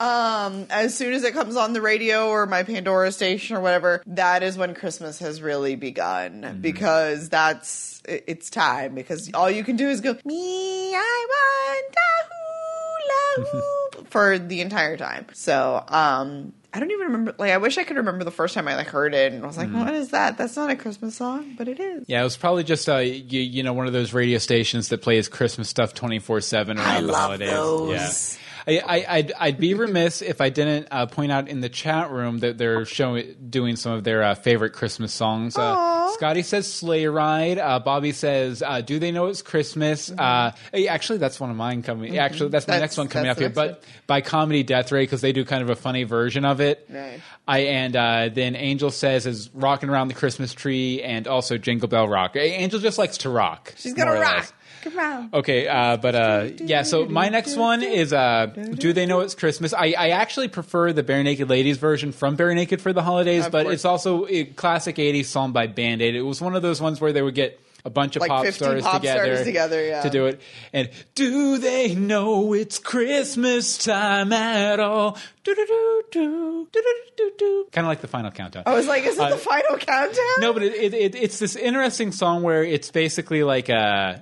Um, as soon as it comes on the radio or my Pandora station or whatever, that is when Christmas has really begun
Mm-hmm.
because that's it- it's time. Because all you can do is go me, I want a hula hoop <laughs> for the entire time. So, um, I don't even remember. Like, I wish I could remember the first time I like heard it and I was like,
Mhm.
"What is that? That's not a Christmas song, but it is."
Yeah, it was probably just uh, you, you know one of those radio stations that plays Christmas stuff twenty four seven around
I
the holidays.
those.
Yeah. I, I, I'd, I'd be remiss if I didn't uh, point out in the chat room that they're showing doing some of their uh, favorite Christmas songs. Uh, Scotty says "Sleigh Ride." Uh, Bobby says, uh, "Do they know it's Christmas?" Uh, hey, actually, that's one of mine coming.
Mhm.
Actually, that's my
That's-
next one coming up here. But by Comedy Death Ray because they do kind of a funny version of it.
Right.
I and uh, then Angel says is rocking around the Christmas tree and also Jingle Bell Rock. Angel just likes to rock.
She's gonna rock.
Less.
Come on.
Okay, uh, but uh, yeah. So my next one is uh, "Do They Know It's Christmas?" I, I actually prefer the Barenaked Ladies version from Barenaked for the holidays,
Of
but
course.
it's also a classic '80s song by Band Aid. It was one of those ones where they would get a bunch of
Like
pop
50
stars
pop
together,
stars together, yeah.
to do it. And do they know it's Christmas time at all? kind of like the final countdown.
I was like, is it
Uh,
the final countdown?
No, but it, it, it, it's this interesting song where it's basically like uh,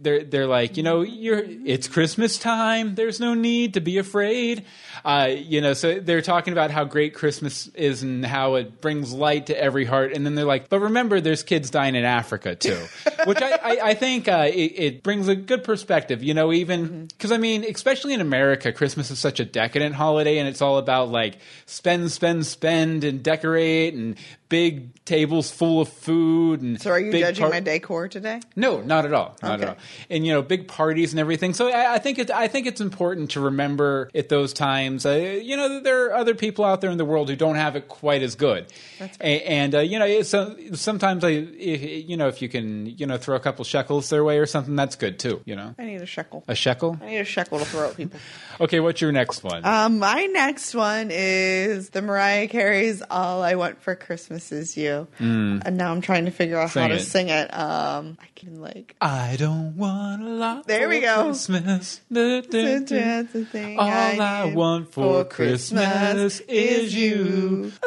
they're they're like you know you're it's Christmas time. There's no need to be afraid. Uh, you know, so they're talking about how great Christmas is and how it brings light to every heart. And then they're like, but remember, there's kids dying in Africa too, <laughs> which I I, I think uh, it, it brings a good perspective. You know, even because I mean, especially in America, Christmas is such a decadent holiday, and it's all about like spend, spend, spend, and decorate and big tables full of food and
So are you judging
par-
my decor today?
no, not at all. Not
Okay.
at all. And you know, big parties and everything. So I, I think it. I think it's important to remember at those times. Uh, you know, there are other people out there in the world who don't have it quite as good.
That's
A- And, uh, you know, it's, uh, sometimes I, if, you know, if you can, you know, throw a couple shekels their way or something, that's good too. You know,
I need a shekel.
a shekel.
I need a shekel to throw at people. <laughs>
Okay, what's your next one?
Um, my next one is the Mariah Carey's "All I Want for Christmas Is You,"
Mm.
and now I'm trying to figure out how to
it.
sing it. Um, I can like.
I don't want a lot.
There we go.
Christmas. Da, da, da.
Thing
All I,
need
want for Christmas is you. <laughs>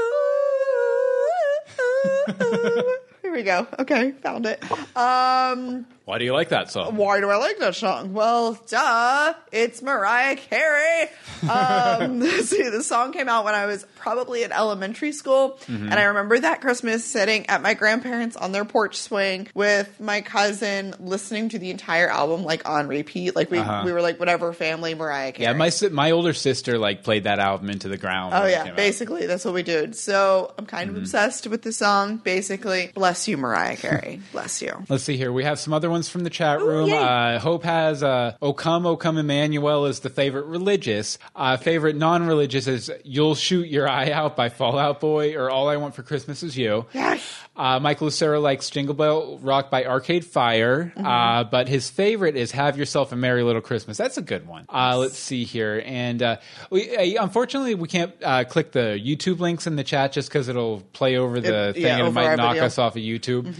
Here we go. Okay, found it. Um,
Why do you like that song?
why do I like that song? Well, duh, it's Mariah Carey. Um, <laughs> see, the song came out when I was probably in elementary school,
Mhm.
and I remember that Christmas sitting at my grandparents on their porch swing with my cousin, listening to the entire album like on repeat. Like we
Uh-huh.
we were like whatever family Mariah Carey.
Yeah, my si- my older sister like played that album into the ground.
Oh yeah,
came out.
basically that's what we did. So I'm kind
Mm-hmm.
of obsessed with the song. Basically, bless you, Mariah Carey. <laughs> bless you.
Let's see here. We have some other ones from the chat room.
yay.
Uh, Hope has uh, "O Come, O Come Emmanuel" is the favorite religious. Uh, favorite non-religious is "You'll Shoot Your Eye Out" by Fall Out Boy or "All I Want for Christmas Is You."
Yes.
Uh, Michael Lucero likes "Jingle Bell Rock" by Arcade Fire,
Mm-hmm.
uh, but his favorite is "Have Yourself a Merry Little Christmas." That's a good one. Uh, let's see here, and uh, we uh, unfortunately we can't uh, click the YouTube links in the chat just because it'll play over the
It-
thing
yeah,
and it might knock
video.
us off of YouTube.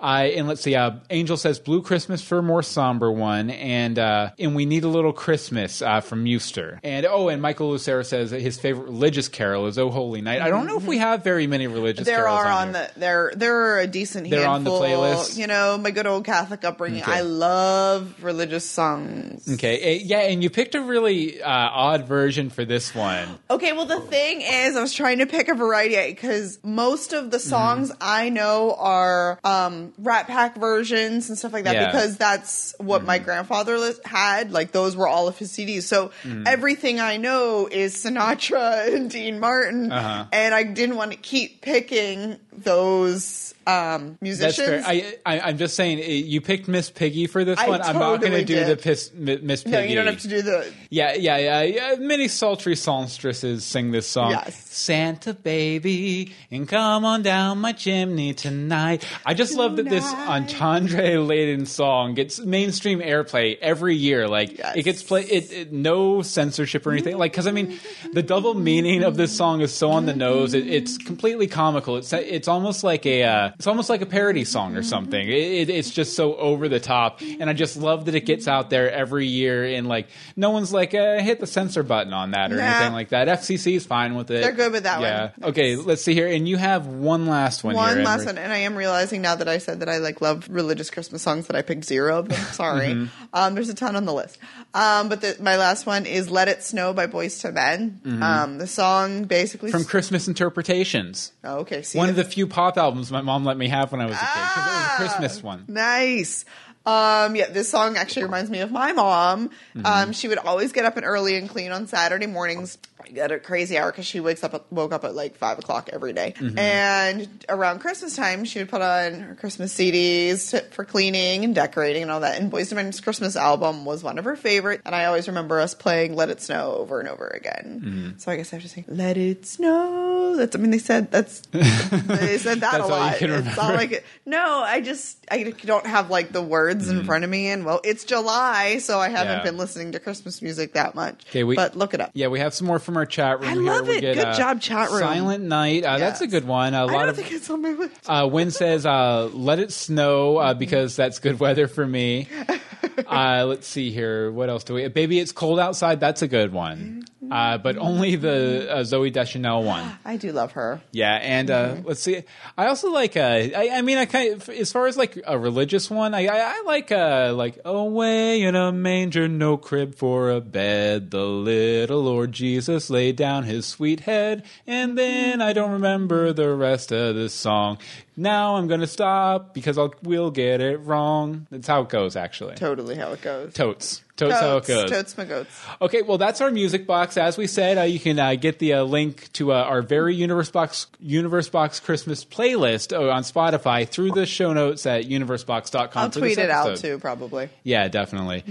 Uh, and let's see. Uh, Angel says "Blue Christmas" for a more somber one, and uh, and we need a little Christmas uh, from Euster. And oh, and Michael Lucero says that his favorite religious carol is "Oh Holy Night." I don't know if we have very many religious.
There
carols
are
on,
on the there there are a decent
They're on the
handful.
playlist?
You know, my good old Catholic upbringing.
Okay.
I love religious songs.
Okay, eh, yeah, and you picked a really uh, odd version for this one.
Okay, well the thing is, I was trying to pick a variety because most of
Mm-hmm.
the songs I know are um, Rat Pack versions and stuff like that
Yeah. Mm-hmm.
because that's what my grandfather had. Like those were all of his CDs. So
Mhm.
everything I know is Sinatra <laughs> and Dean Martin,
Uh-huh.
and I didn't want to keep picking those um,
That's
musicians.
I, I, I'm just saying, eh, you picked Miss Piggy for this
I
one. I'm not going to do the piss, Miss Piggy.
no, you don't have to do the.
Yeah, yeah, yeah, yeah. Many sultry songstresses sing this song.
Yes.
Santa baby, and come on down my chimney tonight. I just love that this entendre laden song gets mainstream airplay every year. Like it gets play, it, it no censorship or anything. Like because I mean, the double meaning of this song is so on the nose. It, it's completely comical. It's it's almost like a uh, it's almost like a parody song or something. It, it, it's just so over the top, and I just love that it gets out there every year. And like no one's like uh, hit the censor button on that or
Nah.
anything like that. FCC is fine with it.
They're good with that
yeah.
one.
Okay, let's see here. And you have one last one.
One
here,
last
Emery.
one, and I am realizing now that I said that I like love religious Christmas songs that I picked zero of them. <laughs> Sorry,
Mhm.
um, there's a ton on the list. Um, but the, my last one is "Let It Snow" by Boyz II Men.
Mhm.
Um, the song basically
From Christmas Interpretations.
Oh, okay, see
one of the few pop albums my mom let me have when I was a kid. 'cause it was a Christmas one.
Nice. Um, yeah, this song actually reminds me of my mom.
Mm-hmm.
Um, she would always get up and early and clean on Saturday mornings at a crazy hour because she wakes up at, woke up at like five o'clock every day.
Mhm.
And around Christmas time, she would put on her Christmas CDs to, for cleaning and decorating and all that. And Boyz II Men's Christmas album was one of her favorite. And I always remember us playing "Let It Snow" over and over again.
Mhm.
So I guess I have to sing "Let It Snow." That's I mean they said that's <laughs> they said that
That's
a lot. It's all like no, I just I don't have like the words in front of me, and well, it's July, so I haven't
Mm-hmm. Yeah.
been listening to Christmas music that much.
Okay, we,
but look it up.
Yeah, we have some more from our chat room.
I
here.
love
We
it.
Get,
Good
uh,
job, chat room.
Silent Night. Uh, That's a good one. A
I
lot
don't
of
think it's on my list.
Uh, Win says, uh, "Let it snow uh, because that's good weather for me." <laughs> Uh, let's see here. What else do we? Baby, it's cold outside. That's a good one. Uh, but only the uh, Zooey Deschanel one.
I do love her.
Yeah, and uh, let's see. I also like. Uh, I, I mean, I kind of as far as like a religious one. I I, I like uh, like away in a manger, no crib for a bed. The little Lord Jesus laid down his sweet head, and then I don't remember the rest of the song. Now I'm gonna stop because I'll we'll get it wrong. That's how it goes, actually.
Totally how it goes.
Totes. Totes how it goes.
Totes my goats.
Okay, well, that's our music box. As we said, uh, you can uh, get the uh, link to uh, our very Universe Box Universe Box Christmas playlist uh, on Spotify through the show notes at universebox.com.
I'll tweet it out too, probably.
Yeah, definitely.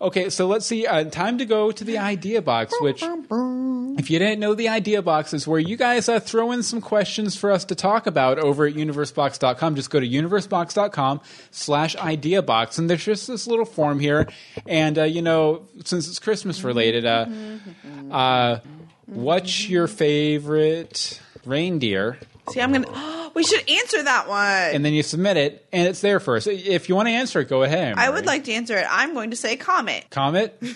Okay, so let's see. Uh, time to go to the idea box, which, if you didn't know, the idea box is where you guys uh, throw in some questions for us to talk about over at universebox.com. Just go to universebox.com slash idea box, and there's just this little form here. And, uh, you know, since it's Christmas related, uh, uh, what's your favorite reindeer?
See, I'm gonna. <gasps> we should answer that one.
And then you submit it, and it's there first. If you want to answer it, go ahead.
I would like to answer it. I'm going to say Comet.
Comet? <laughs>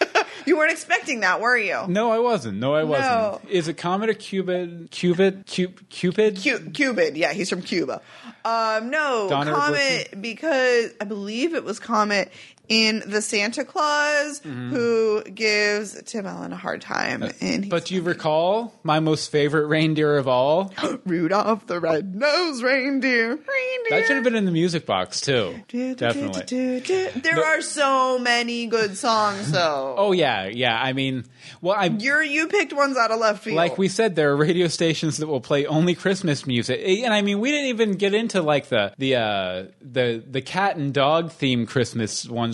<laughs>
You weren't expecting that, were you?
No, I wasn't. No, I wasn't.
No.
Is it Comet or Cupid? Cupid? Cupid? Cupid?
Cu- Cupid, yeah, he's from Cuba. Um, no, Comet because I believe it was Comet in the Santa Claus
Mm-hmm.
who gives Tim Allen a hard time, and
But do you recall my most favorite reindeer of all? <gasps>
Rudolph the Red-Nosed Reindeer. Reindeer.
That should have been in the music box too. Definitely.
There are so many good songs, <gasps> though.
Oh yeah, yeah. I mean, well, I
You're you picked ones out of left field.
like we said, there are radio stations that will play only Christmas music, and I mean, we didn't even get into like the the uh, the the cat and dog theme Christmas ones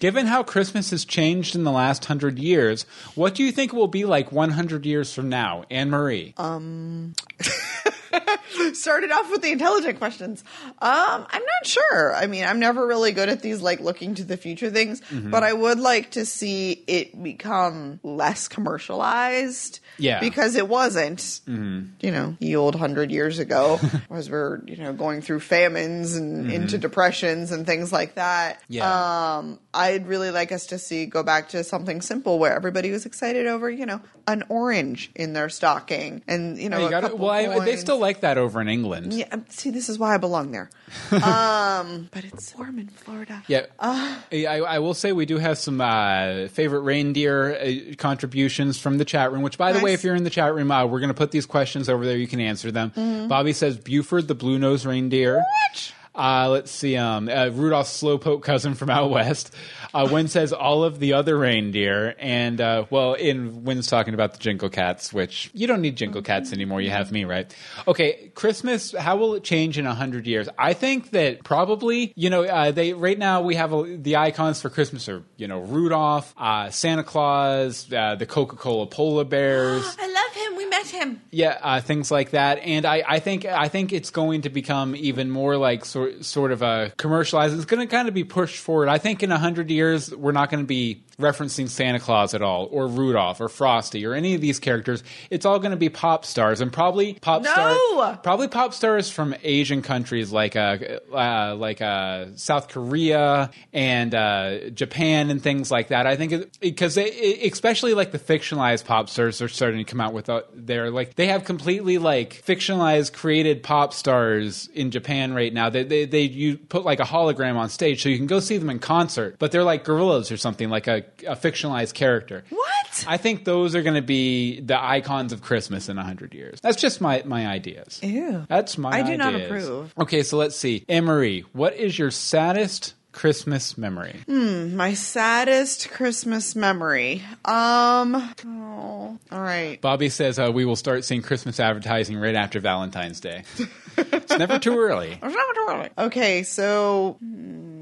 given how Christmas has changed in the last hundred years, what do you think it will be like 100 years from now? Anne Marie.
Um, <laughs> started off with the intelligent questions. Um, I'm not sure. I mean, I'm never really good at these like looking to the future things,
Mhm.
but I would like to see it become less commercialized.
Yeah.
because it wasn't.
Mhm.
You know, the old hundred years ago, <laughs> as we're you know going through famines and
Mhm.
into depressions and things like that.
Yeah.
Um, I'd really like us to see go back to something simple where everybody was excited over you know an orange in their stocking and you know
you gotta- well, I, they still like that over in England.
Yeah, um, see, this is why I belong there. <laughs> um, but it's warm in Florida.
Yeah.
Uh,
I, I will say we do have some uh, favorite reindeer uh, contributions from the chat room. Which, by the way,
Nice.
if you're in the chat room, uh, we're going to put these questions over there. You can answer them.
Mhm.
Bobby says Buford the blue nosed reindeer. What? Uh, let's see. Um, uh, Rudolph's slowpoke cousin from out west. Uh, Wynn says all of the other reindeer, and uh, well, in Wynn's talking about the Jingle Cats, which you don't need Jingle Cats anymore. You have me, right? Okay, Christmas. How will it change in a hundred years? I think that probably, you know, uh, they right now we have a, the icons for Christmas are you know Rudolph, uh, Santa Claus, uh, the Coca Cola polar bears. <gasps>
I love. We met him.
Yeah, uh, things like that, and I, I think I think it's going to become even more like sort sort of a commercialized. It's going to kind of be pushed forward. I think in a hundred years we're not going to be referencing Santa Claus at all, or Rudolph, or Frosty, or any of these characters. It's all going to be pop stars, and probably pop
No!
stars, probably pop stars from Asian countries like uh, uh like uh South Korea and uh, Japan and things like that. I think because especially like the fictionalized pop stars are starting to come out with uh, they're like they have completely like fictionalized created pop stars in Japan right now. They they, they you put like a hologram on stage so you can go see them in concert, but they're like gorillas or something like a, a fictionalized character.
What?
I think those are going to be the icons of Christmas in a hundred years. That's just my my ideas.
Ew.
That's my.
I do not approve.
Okay, so let's see. Emery, what is your saddest Christmas memory?
Hmm, my saddest Christmas memory. Um. Oh. All right.
Bobby says uh, we will start seeing Christmas advertising right after Valentine's Day. <laughs> It's never too early. It's never too early.
Okay, so hmm,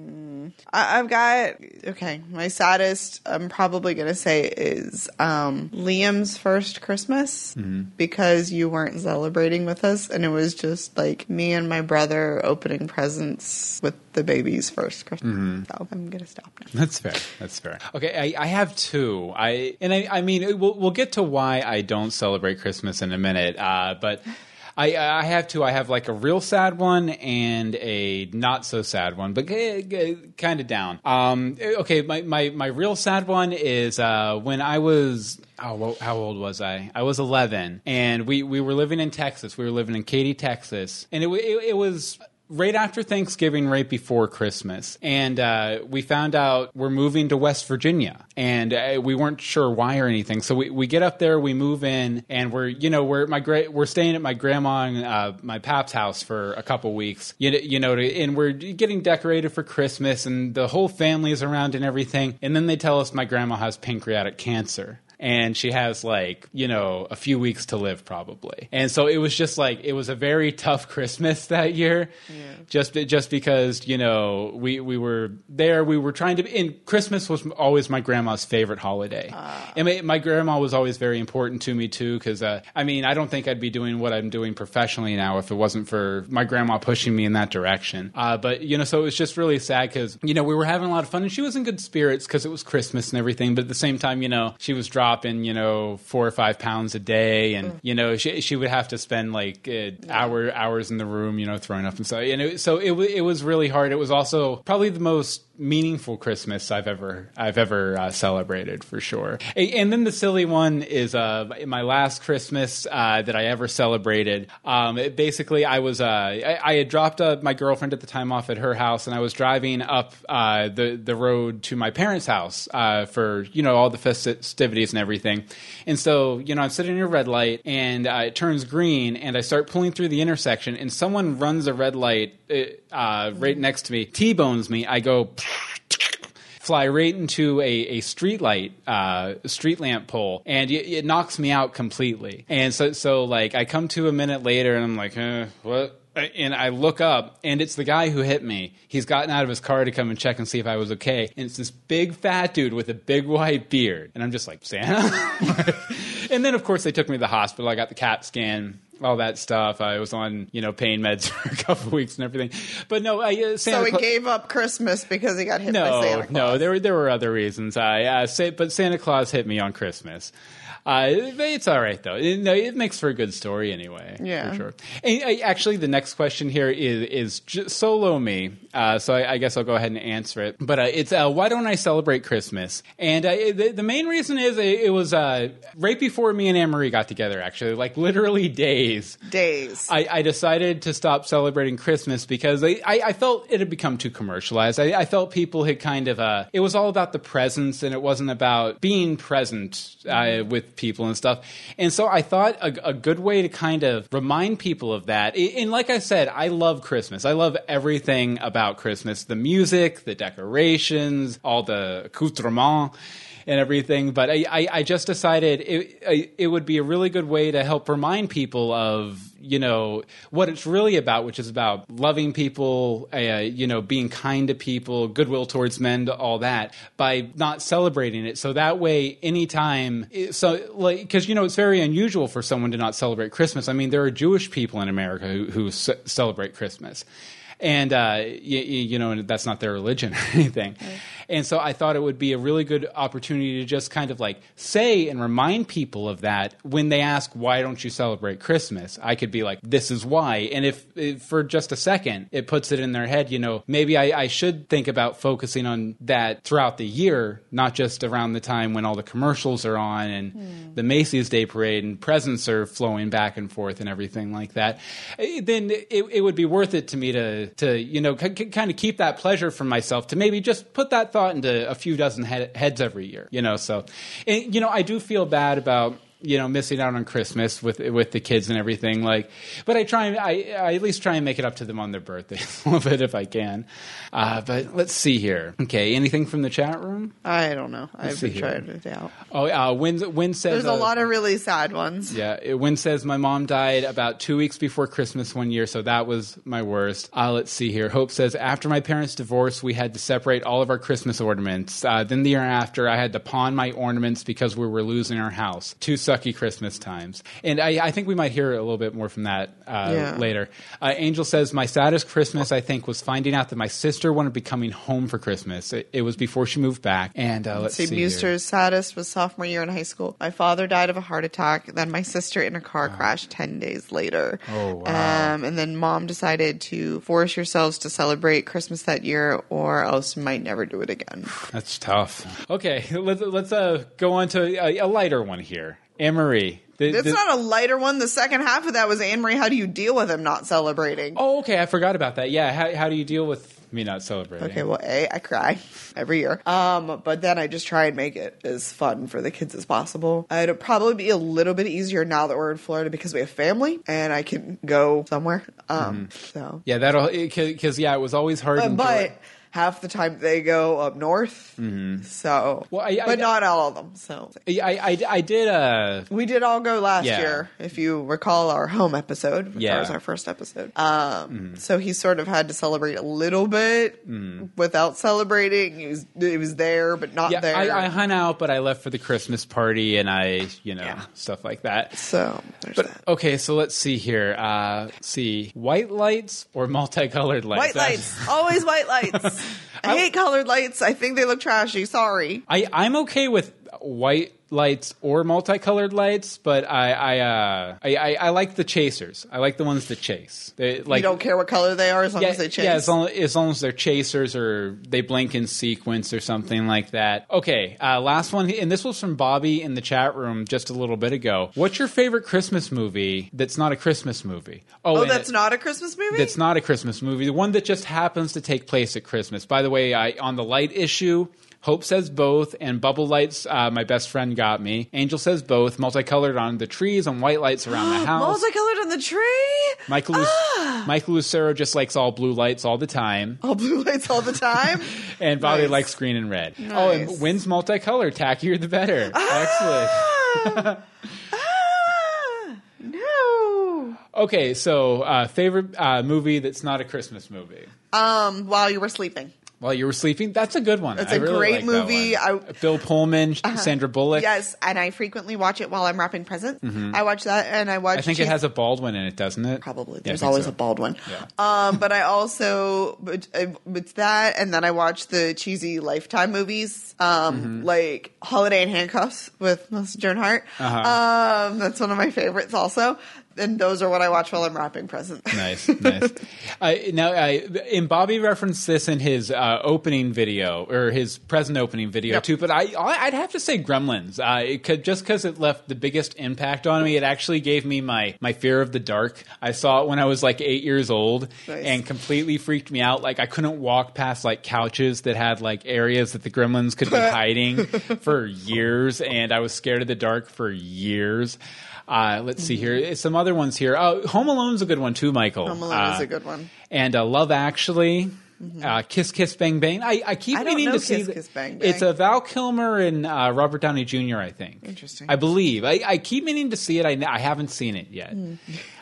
I, I've got okay. My saddest, I'm probably gonna say, is um, Liam's first Christmas because you weren't celebrating with us, and it was just like me and my brother opening presents with the baby's first Christmas. So I'm gonna stop now.
That's fair. That's fair. Okay, I, I have two. I and I, I mean, we'll, we'll get to why I don't celebrate Christmas in a minute. Uh, but I, I have two. I have like a real sad one and a not so sad one, but kind of down. Um, okay, my, my my real sad one is uh, when I was. Oh, how old was I? I was 11, and we, we were living in Texas. We were living in Katy, Texas, and it, it, it was right after Thanksgiving, right before Christmas, and uh, we found out we're moving to West Virginia, and uh, we weren't sure why or anything. So we, we get up there, we move in, and we're you know we're my great, we're staying at my grandma and uh, my pap's house for a couple weeks, you know, you know, to, and we're getting decorated for Christmas, and the whole family is around and everything, and then they tell us my grandma has pancreatic cancer and she has like you know a few weeks to live probably. And so it was just like it was a very tough <laughs> christmas that year. Just just because you know we we were there. We were trying to and christmas was always my grandma's favorite holiday. And my, my grandma was always very important to me too because uh, i mean i don't think i'd be doing what i'm doing professionally now if it wasn't for my grandma pushing me in that direction. Uh, but you know so it was just really sad because you know we were having a lot of fun and she was in good spirits because it was christmas and everything. But at the same time you know she was dropping you know four or five pounds a day. And you know she, she would have to spend like uh, hour hours in the room you know throwing up and stuff. And it, so it, it was really hard. It was also probably the most meaningful Christmas I've ever I've ever uh, celebrated for sure. And then the silly one is uh, my last Christmas uh, that I ever celebrated. Um, basically, I was uh, I, I had dropped uh, my girlfriend at the time off at her house, and I was driving up uh, the the road to my parents' house for you know all the festivities and everything. And so you know I'm sitting in a red light, and it turns green, and I start pulling through the intersection, and someone runs a red light right next to me, t-bones me. I go fly right into a, a street light, uh, street lamp pole, and it, it knocks me out completely. And so, so like, I come to a minute later, and I'm like, uh, what? And I look up, and it's the guy who hit me. He's gotten out of his car to come and check and see if I was okay. And it's this big fat dude with a big white beard. And I'm just like, Santa? <laughs> and then, of course, they took me to the hospital. I got the CAT scan. All that stuff. I was on, you know, pain meds <laughs> for a couple weeks and everything. But no, I, uh, Santa
so he
Cla-
gave up Christmas because he got hit by Santa Claus.
no, there were there were other reasons. I uh, say, but Santa Claus hit me on Christmas. Uh, it's all right though. It, no, it makes for a good story anyway.
Yeah.
for sure. And, uh, actually, the next question here is is solo me. Uh, so I, I guess I'll go ahead and answer it. But uh, it's uh, why don't I celebrate Christmas? And uh, the, the main reason is it, it was uh, right before me and Anne Marie got together. Actually, like literally days.
Days.
I, I decided to stop celebrating Christmas because I, I, felt it had become too commercialized. I, I felt people had kind of uh, it was all about the presence and it wasn't about being present uh, with people and stuff. And so I thought a, a good way to kind of remind people of that. And like I said, I love Christmas. I love everything about Christmas: the music, the decorations, all the accoutrements and everything. But I, I, I just decided it, it would be a really good way to help remind people of you know what it's really about, which is about loving people, uh, you know, being kind to people, goodwill towards men, all that, by not celebrating it. So that way, anytime, so like, because you know, it's very unusual for someone to not celebrate Christmas. I mean, there are Jewish people in America who, who ce- celebrate Christmas and uh, you, you know, that's not their religion <laughs> or anything. And so I thought it would be a really good opportunity to just kind of like say and remind people of that when they ask, "Why don't you celebrate Christmas?" I could be like, "This is why." And if, if for just a second it puts it in their head, you know, maybe I, I should think about focusing on that throughout the year, not just around the time when all the commercials are on and the Macy's Day Parade and presents are flowing back and forth and everything like that. Eh, Then it, it would be worth it to me to to you know c- c- kind of keep that pleasure for myself to maybe just put that thought into a few dozen head, heads every year. You know, so and, you know I do feel bad about you know, missing out on Christmas with with the kids and everything. Like, but I try and I, I at least try and make it up to them on their birthday <laughs> a little bit if I can. Uh, but let's see here. Okay, anything from the chat room?
I don't know.
Let's
I've been trying it out.
Oh, uh, Win Win says
There's a
uh,
lot of really sad ones.
Yeah, Win says my mom died about two weeks before Christmas one year, so that was my worst. Uh, let's see here. Hope says after my parents' divorce, we had to separate all of our Christmas ornaments. Uh, then the year after, I had to pawn my ornaments because we were losing our house. Two sucky Christmas times, and I, I think we might hear a little bit more from that uh,
Yeah.
later. Uh, Angel says my saddest Christmas, I think, was finding out that my sister wanted to be coming home for Christmas. It, it was before she moved back, and uh, let's
See,
here.
Muster's saddest was sophomore year in high school. My father died of a heart attack, then my sister in a car crash 10 days later.
Oh, wow.
Um, and then mom decided to force yourselves to celebrate Christmas that year, or else you might never do it again.
That's tough. Okay, <laughs> let's let's uh, go on to a, a lighter one here. Anne Marie. The-
It's
the-
not a lighter one. The second half of that was Anne Marie. How do you deal with him not celebrating?
Oh, okay. I forgot about that. Yeah. How, how do you deal with me not celebrating?
Okay, well, A, I cry <laughs> every year. Um, but then I just try and make it as fun for the kids as possible. It'll probably be a little bit easier now that we're in Florida because we have family and I can go somewhere. Um, so,
Yeah, that'll because yeah, it was always hard.
but, but half the time they go up north.
Mhm.
So,
Well, I- I-
but not all of them. So
I, I I did uh
we did all go last
Yeah.
year, if you recall our home episode. Which
Yeah.
was our first episode. Um, so he sort of had to celebrate a little bit without celebrating. He was he was there, but not
yeah,
there.
I, I hung out, but I left for the Christmas party and I you know stuff like that.
So there's
but okay, so let's see here. Uh, see white lights or multicolored lights.
White lights, <laughs> always white lights. I hate colored lights. I think they look trashy. Sorry.
I, I'm okay with white lights or multicolored lights, but I I, uh, I I I like the chasers. I like the ones that chase. They, like
you don't care what color they are as long
yeah,
as they chase.
yeah, as long, as long as they're chasers or they blink in sequence or something like that. Okay, uh, last one, and this was from Bobby in the chat room just a little bit ago. What's your favorite Christmas movie that's not a Christmas movie?
oh,
and
that's
it-
not a Christmas movie.
that's not a Christmas movie. The one that just happens to take place at Christmas. By the way, I on the light issue. Hope says both, and bubble lights. Uh, my best friend got me. Angel says both. Multicolored on the trees and white lights around the <gasps> house.
multicolored on the tree.
Michael, Lu- Michael Lucero just likes all blue lights all the time,
All blue lights all the time. <laughs>
and Bobby
Nice.
likes green and red. Oh, and wins multicolored. Tackier the better. Excellent. <laughs>
no.
Okay, so uh, favorite uh, movie that's not a Christmas movie.
Um, while you were sleeping.
While you were sleeping, that's a good one.
It's
I
a
really
great
like
movie.
one. Bill Pullman, Sandra Bullock.
Yes, and I frequently watch it while I'm wrapping presents.
Mhm.
I watch that, and I watch.
I think it has a Baldwin in it, doesn't it?
Probably. There's
think
always
so.
a bald one.
Yeah.
Um, but I also uh, it's that, and then I watch the cheesy Lifetime movies, um,
Mm-hmm.
like Holiday in Handcuffs with Melissa Joan Hart.
Uh-huh.
Um, that's one of my favorites, also. And those are what I watch while I'm wrapping presents.
Nice, <laughs> nice. uh, now, uh, and Bobby referenced this in his uh, opening video or his present opening video
Yep.
too. But I, I'd have to say Gremlins. Uh, it could, just because it left the biggest impact on me, it actually gave me my my fear of the dark. I saw it when I was like eight years old,
Nice.
and completely freaked me out. Like I couldn't walk past like couches that had like areas that the Gremlins could be <laughs> hiding for years, and I was scared of the dark for years. Uh, let's see here. Some other ones here. Oh, Home Alone's a good one too, Michael.
Home Alone is
Uh,
a good one.
and uh, Love Actually, uh, Kiss Kiss Bang Bang. I, I keep
I
meaning to see.
Kiss Kiss Bang Bang.
It's a Val Kilmer and uh, Robert Downey Jr. I think.
Interesting.
I believe. I, I keep meaning to see it. I, I haven't seen it yet.
Hmm.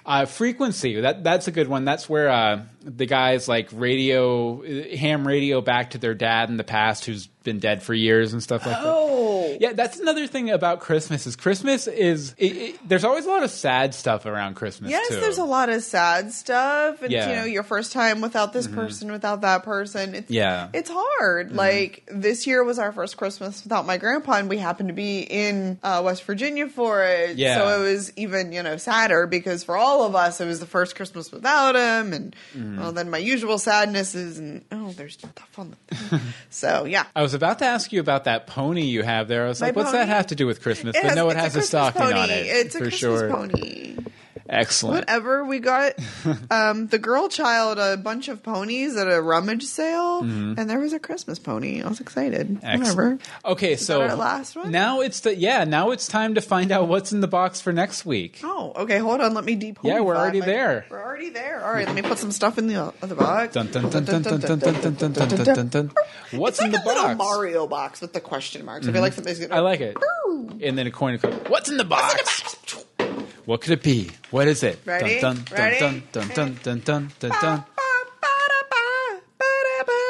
Uh, Frequency. That that's a good one. That's where uh, the guys like radio ham radio back to their dad in the past who's been dead for years and stuff like that.
Oh,
Yeah, that's another thing about Christmas. Is Christmas is it, it, there's always a lot of sad stuff around Christmas.
Yes,
too.
there's a lot of sad stuff, and
Yeah.
you know, your first time without this
Mhm.
person, without that person. It's
Yeah.
it's hard. Like this year was our first Christmas without my grandpa, and we happened to be in uh, West Virginia for it.
Yeah.
so it was even you know sadder because for all of us, it was the first Christmas without him, and
Mhm.
well, then my usual sadness is, and oh, there's stuff on the. Thing. <laughs> so yeah,
I was about to ask you about that pony you have there. I was
My
like, what's that have to do with Christmas?
It
but
has-
no, it
it's a
has a, stocking
pony.
on it.
It's a
for
Christmas
sure.
pony.
Excellent.
Whatever. We got um, the girl child a bunch of ponies at a rummage sale,
Mhm.
and there was a Christmas pony. I was excited.
Excellent.
Whatever.
Okay, so
that our last one?
now it's the yeah. Now it's time to find out what's in the box for next week.
Oh, okay. Hold on. Let me deep.
Yeah, we're already there.
We're already there. All right. Let me put some stuff in the uh, the box.
Dun, dun, dun, dun, dun, dun, dun, dun, dun, dun, dun. What's in the box?
Mario box with the question marks. I
Mhm.
feel like somebody's gonna.
I like it. And then a coin. What's in the box? What could it be? What is it?
Ready?
Dun, dun,
Ready?
dun, dun, dun, dun, dun, dun, dun.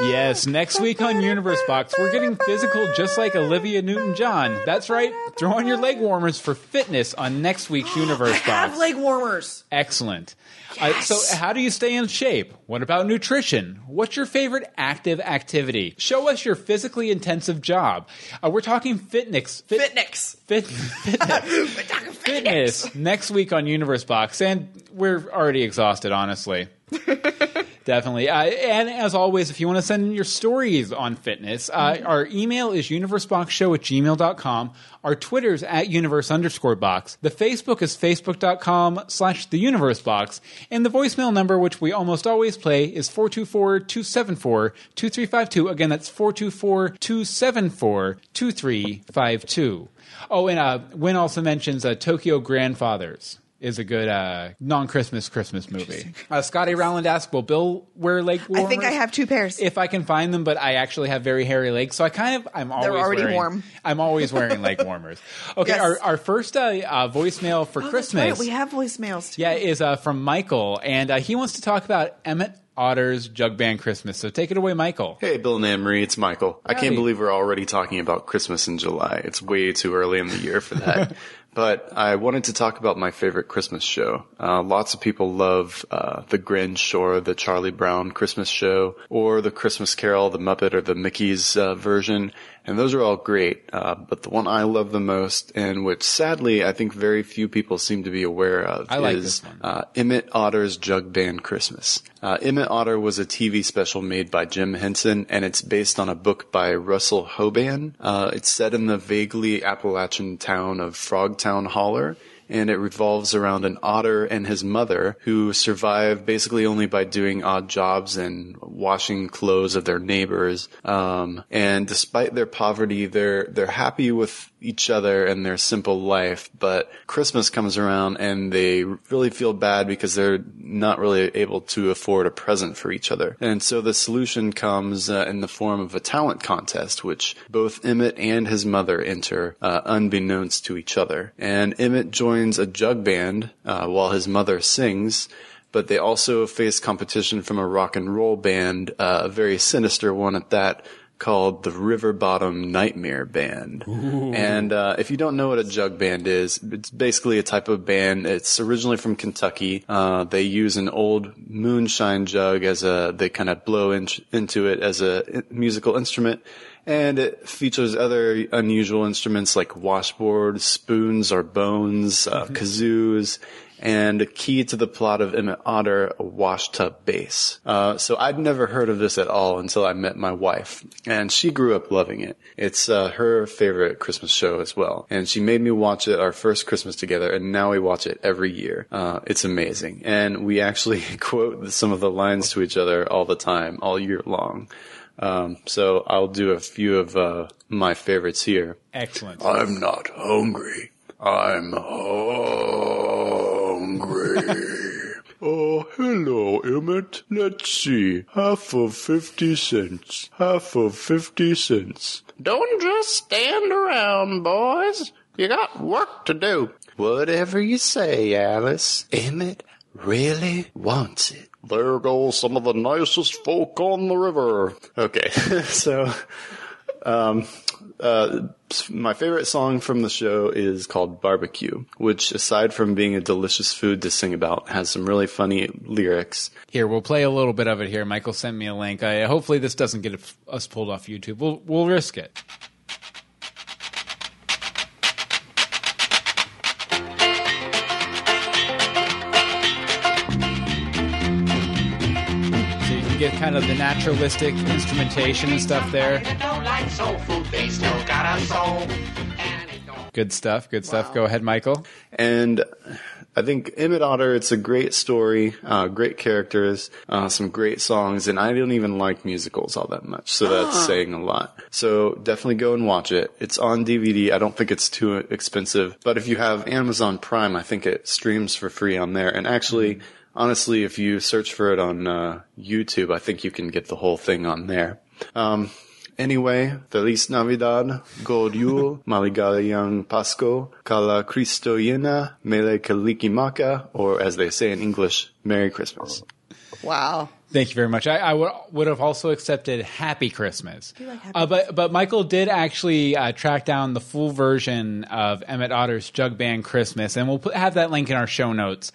Yes, next week on Universe Box, we're getting physical just like Olivia Newton John. That's right. Throw on your leg warmers for fitness on next week's <gasps> Universe Box.
Have leg warmers.
Excellent. Uh, so, how do you stay in shape? What about nutrition? What's your favorite active activity? Show us your physically intensive job. Uh, we're talking fitness. Fit, <laughs>
fitness. <laughs>
Fit, fitness. fitness next week on Universe Box, and we're already exhausted, honestly. <laughs> Definitely. Uh, and as always, if you want to send in your stories on fitness, uh, our email is universeboxshow at gmail.com. Our Twitter's at universe underscore box. The Facebook is facebook.com slash the universe box. And the voicemail number, which we almost always play, is 424-274-2352. Again, that's 424-274-2352. Oh, and uh, Win also mentions uh, Tokyo Grandfathers is a good uh, non-Christmas Christmas movie. Uh, Scotty Rowland asked, "Will Bill wear leg
I think I have two pairs.
If I can find them, but I actually have very hairy legs, so I kind of I'm always
They're already
wearing,
warm.
I'm always wearing leg <laughs> warmers. Okay,
Yes.
our, our first uh, uh, voicemail for
Oh, that's
Christmas,
right. We have voicemails. Too.
yeah, is uh, from Michael, and uh, he wants to talk about Emmett Otter's Jug Band Christmas. So take it away, Michael.
Hey, Bill and Anne Marie, it's Michael. I can't believe we're already talking about Christmas in July. It's way too early in the year for that. <laughs> but I wanted to talk about my favorite Christmas show. Uh, lots of people love uh, The Grinch or the Charlie Brown Christmas show or the Christmas Carol, the Muppet or the Mickey's uh, version. And those are all great. Uh, but the one I love the most and which sadly I think very few people seem to be aware of
like
is uh, Emmett Otter's Jug Band Christmas. Uh, Emmett Otter was a TV special made by Jim Henson, and it's based on a book by Russell Hoban. Uh, it's set in the vaguely Appalachian town of Frogtown Holler. And it revolves around an otter and his mother who survive basically only by doing odd jobs and washing clothes of their neighbors. Um, and despite their poverty, they're they're happy with each other and their simple life. But Christmas comes around and they really feel bad because they're not really able to afford a present for each other. And so the solution comes uh, in the form of a talent contest, which both Emmett and his mother enter uh, unbeknownst to each other. And Emmett joins a jug band uh, while his mother sings but they also face competition from a rock and roll band, uh, a very sinister one at that, called the River Bottom Nightmare Band. And uh, if you don't know what a jug band is, it's basically a type of band. It's originally from Kentucky. Uh, they use an old moonshine jug as a, they kind of blow in, into it as a musical instrument. And it features other unusual instruments like washboards, spoons or bones, uh, kazoos, and a key to the plot of Emmett Otter, a washtub bass. Uh, so I'd never heard of this at all until I met my wife, and she grew up loving it. It's uh, her favorite Christmas show as well, and she made me watch it our first Christmas together, and now we watch it every year. Uh, it's amazing, and we actually <laughs> quote some of the lines to each other all the time, all year long. Um, so I'll do a few of uh, my favorites here.
Excellent.
I'm not hungry. I'm hungry. <laughs> oh, hello, Emmett. Let's see. Half of 50 cents. Half of 50 cents. Don't just stand around, boys. You got work to do. Whatever you say, Alice. Emmett really wants it. There goes some of the nicest folk on the river. Okay, <laughs> so, um, uh, my favorite song from the show is called Barbecue, which aside from being a delicious food to sing about, has some really funny lyrics.
Here, we'll play a little bit of it here. Michael sent me a link. I, hopefully, this doesn't get us pulled off YouTube. We'll, we'll risk it. Kind of the naturalistic instrumentation and stuff there.
Don't like soul food, they still got a soul.
Good stuff. Good stuff. Go ahead, Michael.
And I think Emmett Otter, it's a great story, uh, great characters, uh, some great songs, and I don't even like musicals all that much, so that's
Ah.
saying a lot. So definitely go and watch it. It's on DVD. I don't think it's too expensive, but if you have Amazon Prime, I think it streams for free on there. And actually, honestly, if you search for it on uh, YouTube, I think you can get the whole thing on there. Um, Anyway, Feliz Navidad, God Jul, <laughs> Maligayang Pasko, Kala Cristo Yena, Mele Kalikimaka, or as they say in English, Merry Christmas.
Wow.
Thank you very much. I, I would, would have also accepted Happy Christmas.
Like Happy
Uh, but but Michael did actually uh, track down the full version of Emmett Otter's Jug Band Christmas, and we'll put, have that link in our show notes.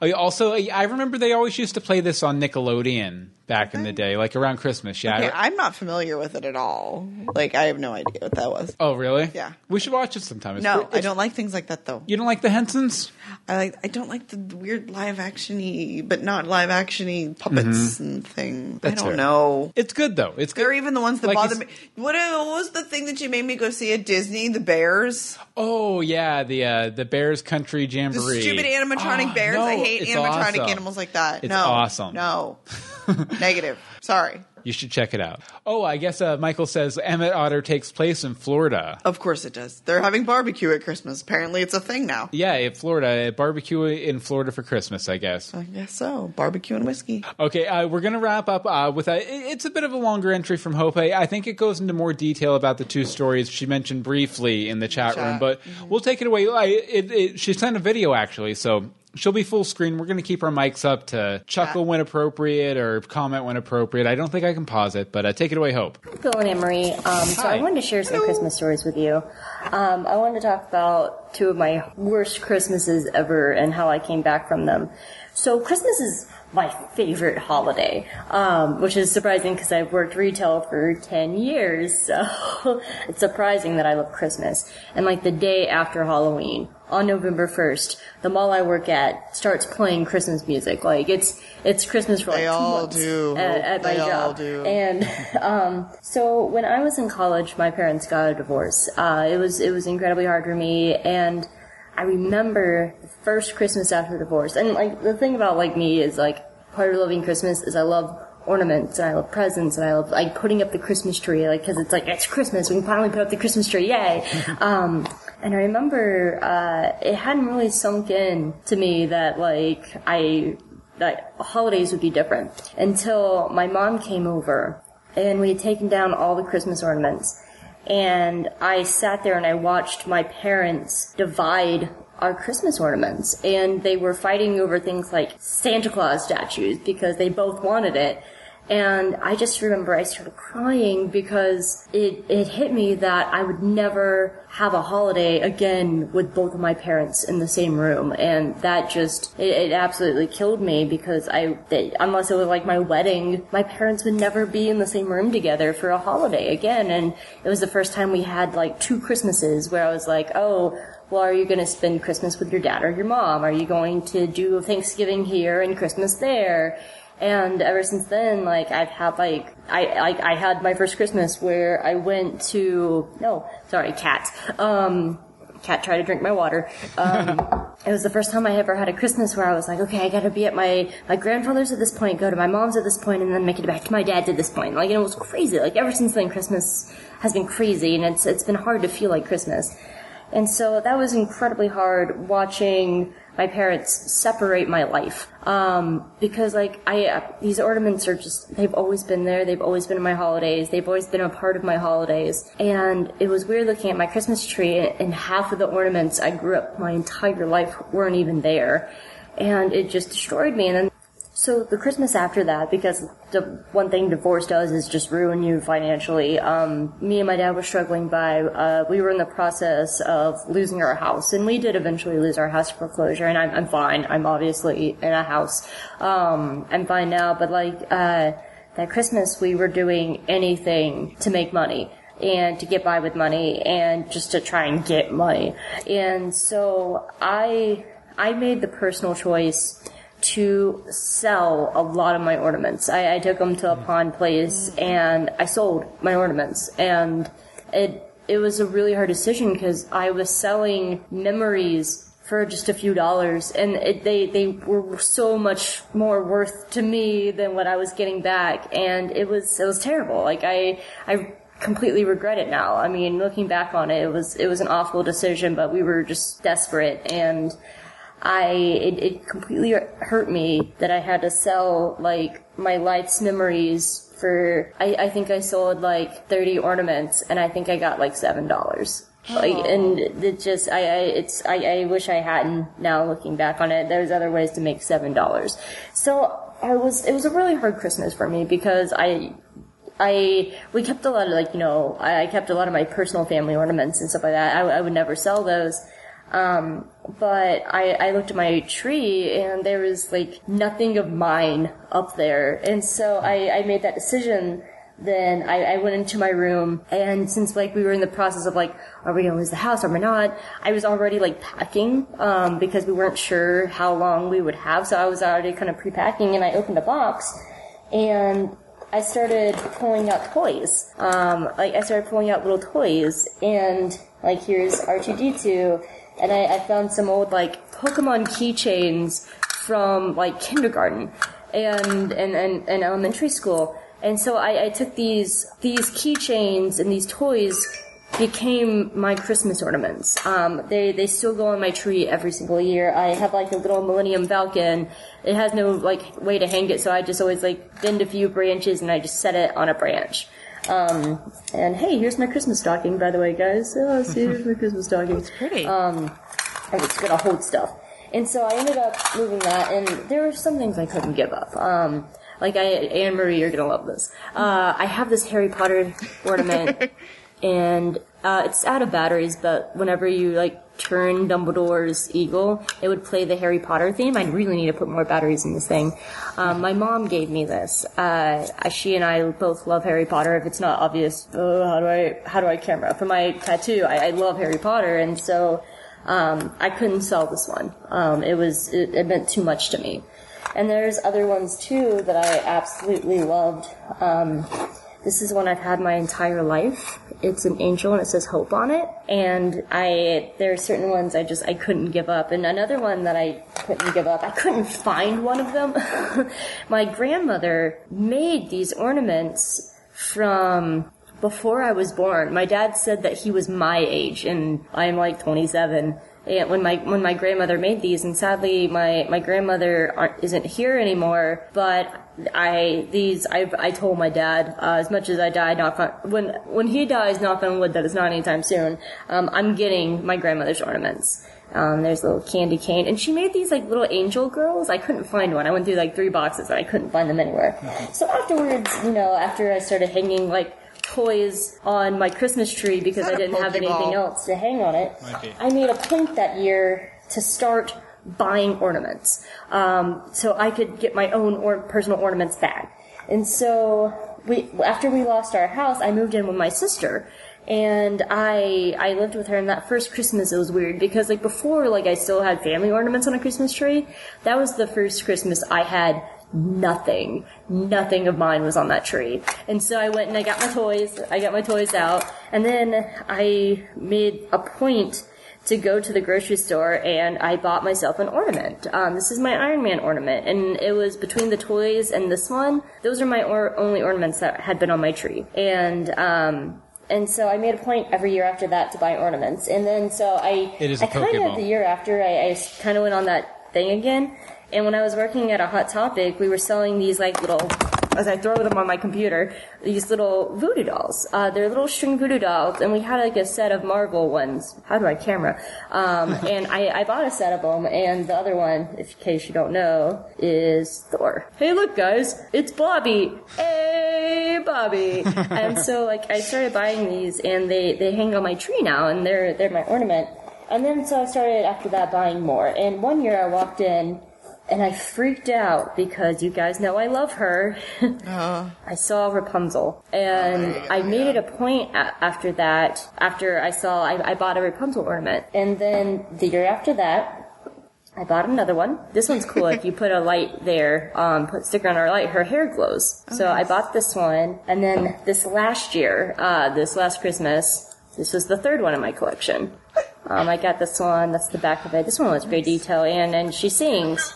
Also, I remember they always used to play this on Nickelodeon back in the day, like around Christmas. Yeah.
Okay, I'm not familiar with it at all. Like, I have no idea what that was.
oh, really?
Yeah.
We should watch it sometime. It's
no,
pre-
I don't like things like that though.
You don't like the Hensons?
I like. I don't like the weird live actiony, but not live actiony puppets
Mhm.
and thing.
That's
I don't
fair.
know.
It's good though. It's
They're even the ones that
Like
bother me. What, what was the thing that you made me go see at Disney? The bears.
Oh yeah, the uh, the Bears Country
The
Jamboree.
stupid animatronic
Oh,
bears.
no,
I hate animatronic
awesome.
animals like that.
It's
no,
awesome.
No, <laughs> <laughs> negative. Sorry.
You should check it out. Oh, I guess uh, Michael says Emmett Otter takes place in Florida.
Of course it does. They're having barbecue at Christmas. Apparently, it's a thing now.
Yeah, in Florida, barbecue in Florida for Christmas, I guess.
I guess so. Barbecue and whiskey.
Okay, uh, we're going to wrap up uh, with a. It's a bit of a longer entry from Hope. I think it goes into more detail about the two stories she mentioned briefly in the chat,
Chat.
room, but we'll take it away. I, it, it, she sent a video actually, so she'll be full screen. We're going to keep our mics up to chuckle when appropriate or comment when appropriate. I don't think I can pause it, but uh, take it away, Hope.
Bill and Emery. Um, so I wanted to share some Christmas stories with you. Um, I wanted to talk about two of my worst Christmases ever and how I came back from them. So Christmas is my favorite holiday, um, which is surprising because I've worked retail for 10 years. <laughs> So it's surprising that I love Christmas. And like the day after Halloween, on November 1st, the mall I work at starts playing Christmas music. Like it's, it's Christmas for like
They
two
all do.
At, at my
They all
job.
do.
And um, so when I was in college, my parents got a divorce. Uh, it was it was incredibly hard for me, and I remember first Christmas after the divorce. And like the thing about like me is like part of loving Christmas is I love ornaments and I love presents and I love like putting up the Christmas tree like because it's like it's Christmas we can finally put up the Christmas tree yay. <laughs> um, and I remember uh, it hadn't really sunk in to me that like I that holidays would be different until my mom came over and we had taken down all the Christmas ornaments. And I sat there and I watched my parents divide our Christmas ornaments. And they were fighting over things like Santa Claus statues because they both wanted it. And I just remember I started crying because it, it hit me that I would never have a holiday again with both of my parents in the same room. And that just, it, it absolutely killed me because I, they, unless it was like my wedding, my parents would never be in the same room together for a holiday again. And it was the first time we had like two Christmases where I was like, oh, well, are you going to spend Christmas with your dad or your mom? Are you going to do Thanksgiving here and Christmas there? And ever since then, like I've had like I like I had my first Christmas where I went to no sorry cat. Um cat tried to drink my water. Um <laughs> it was the first time I ever had a Christmas where I was like okay I got to be at my my grandfather's at this point go to my mom's at this point and then make it back to my dad's at this point. Like it was crazy. Like ever since then Christmas has been crazy and it's it's been hard to feel like Christmas and so that was incredibly hard watching my parents separate my life. Um, because like I, uh, these ornaments are just, they've always been there. They've always been in my holidays. They've always been a part of my holidays. And it was weird looking at my Christmas tree and half of the ornaments I grew up my entire life weren't even there. And it just destroyed me. And then so the Christmas after that, because the one thing divorce does is just ruin you financially. Um, me and my dad were struggling by. Uh, we were in the process of losing our house, and we did eventually lose our house to foreclosure. And I'm, I'm fine. I'm obviously in a house. Um, I'm fine now. But like uh, that Christmas, we were doing anything to make money and to get by with money and just to try and get money. And so I I made the personal choice to sell a lot of my ornaments. I, I took them to a hmm. pawn place and I sold my ornaments and it it was a really hard decision because I was selling memories for just a few dollars, and it, they they were so much more worth to me than what I was getting back, and it was it was terrible. Like I I completely regret it now. I mean, looking back on it, it was it was an awful decision, but we were just desperate and. I it, it completely hurt me that I had to sell like my life's memories for I, I think I sold like thirty ornaments and I think I got like seven dollars. Like oh. and it just I, I it's I, I wish I hadn't now looking back on it. There's other ways to make seven dollars. So I was it was a really hard Christmas for me because I I we kept a lot of like you know I, I kept a lot of my personal family ornaments and stuff like that. I, I would never sell those. Um, but I, I looked at my tree and there was like nothing of mine up there. And so I, I made that decision. Then I, I went into my room and since like we were in the process of like, are we gonna lose the house or we not? I was already like packing, um, because we weren't sure how long we would have. So I was already kind of pre-packing and I opened a box and I started pulling out toys. Um, like I started pulling out little toys and like here's R2D2 and I, I found some old like Pokemon keychains from like kindergarten and and, and, and elementary school. And so I, I took these these keychains and these toys became my Christmas ornaments. Um, they they still go on my tree every single year. I have like a little Millennium Falcon. It has no like way to hang it, so I just always like bend a few branches and I just set it on a branch. Um, and hey, here's my Christmas stocking, by the way, guys. Oh, <laughs> see, here's my Christmas stocking. It's
pretty.
Um, and it's gonna hold stuff. And so I ended up moving that, and there were some things I couldn't give up. Um, like I, Anne Marie, you're gonna love this. Uh, I have this Harry Potter ornament, <laughs> and uh, it's out of batteries. But whenever you like turn Dumbledore's eagle, it would play the Harry Potter theme. I really need to put more batteries in this thing. Um, my mom gave me this. Uh, she and I both love Harry Potter. If it's not obvious, uh, how do I how do I camera for my tattoo? I, I love Harry Potter, and so um, I couldn't sell this one. Um, it was it, it meant too much to me. And there's other ones too that I absolutely loved. Um, this is one I've had my entire life. It's an angel and it says hope on it. And I, there are certain ones I just, I couldn't give up. And another one that I couldn't give up, I couldn't find one of them. <laughs> my grandmother made these ornaments from before I was born. My dad said that he was my age and I'm like 27. And when my when my grandmother made these, and sadly my my grandmother aren't, isn't here anymore. But I these I I told my dad uh, as much as I died knock on when when he dies knock on wood that it's not anytime soon. Um, I'm getting my grandmother's ornaments. Um, there's a little candy cane, and she made these like little angel girls. I couldn't find one. I went through like three boxes, and I couldn't find them anywhere. So afterwards, you know, after I started hanging like toys on my Christmas tree because I didn't have anything else to hang on it, I made a point that year to start buying ornaments, um, so I could get my own or- personal ornaments back. And so we, after we lost our house, I moved in with my sister. And I I lived with her, and that first Christmas it was weird because like before, like I still had family ornaments on a Christmas tree. That was the first Christmas I had nothing. Nothing of mine was on that tree. And so I went and I got my toys. I got my toys out. And then I made a point to go to the grocery store and I bought myself an ornament. Um, this is my Iron Man ornament. And it was between the toys and this one. Those are my or- only ornaments that had been on my tree. And, um, and so I made a point every year after that to buy ornaments. And then so I,
It is a
I kind of the year after I, I kind of went on that thing again. And when I was working at a Hot Topic, we were selling these like little, as I throw them on my computer, these little voodoo dolls. Uh, they're little string voodoo dolls, and we had like a set of Marvel ones. How do I camera? Um, <laughs> and I, I bought a set of them, and the other one, if in case you don't know, is Thor. Hey, look, guys, it's Bobby. Hey, Bobby. <laughs> and so like I started buying these, and they they hang on my tree now, and they're they're my ornament. And then so I started after that buying more. And one year I walked in and I freaked out because you guys know I love her. <laughs> I saw Rapunzel, and I made it a point a- after that. After I saw, I, I bought a Rapunzel ornament, and then the year after that. I bought another one. This one's cool. if you put a light there, um, put sticker on her light, her hair glows. so I bought this one, and then this last year, uh, this last Christmas, This was the third one in my collection. <laughs> Um, I got this one. That's the back of it. This one was great detail, and and she sings.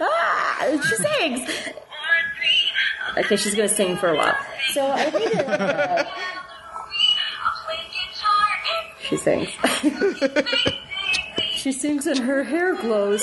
Ah, she sings. Okay, she's gonna sing for a while. So I made it. A, <laughs> she sings. <laughs> she sings and her hair glows.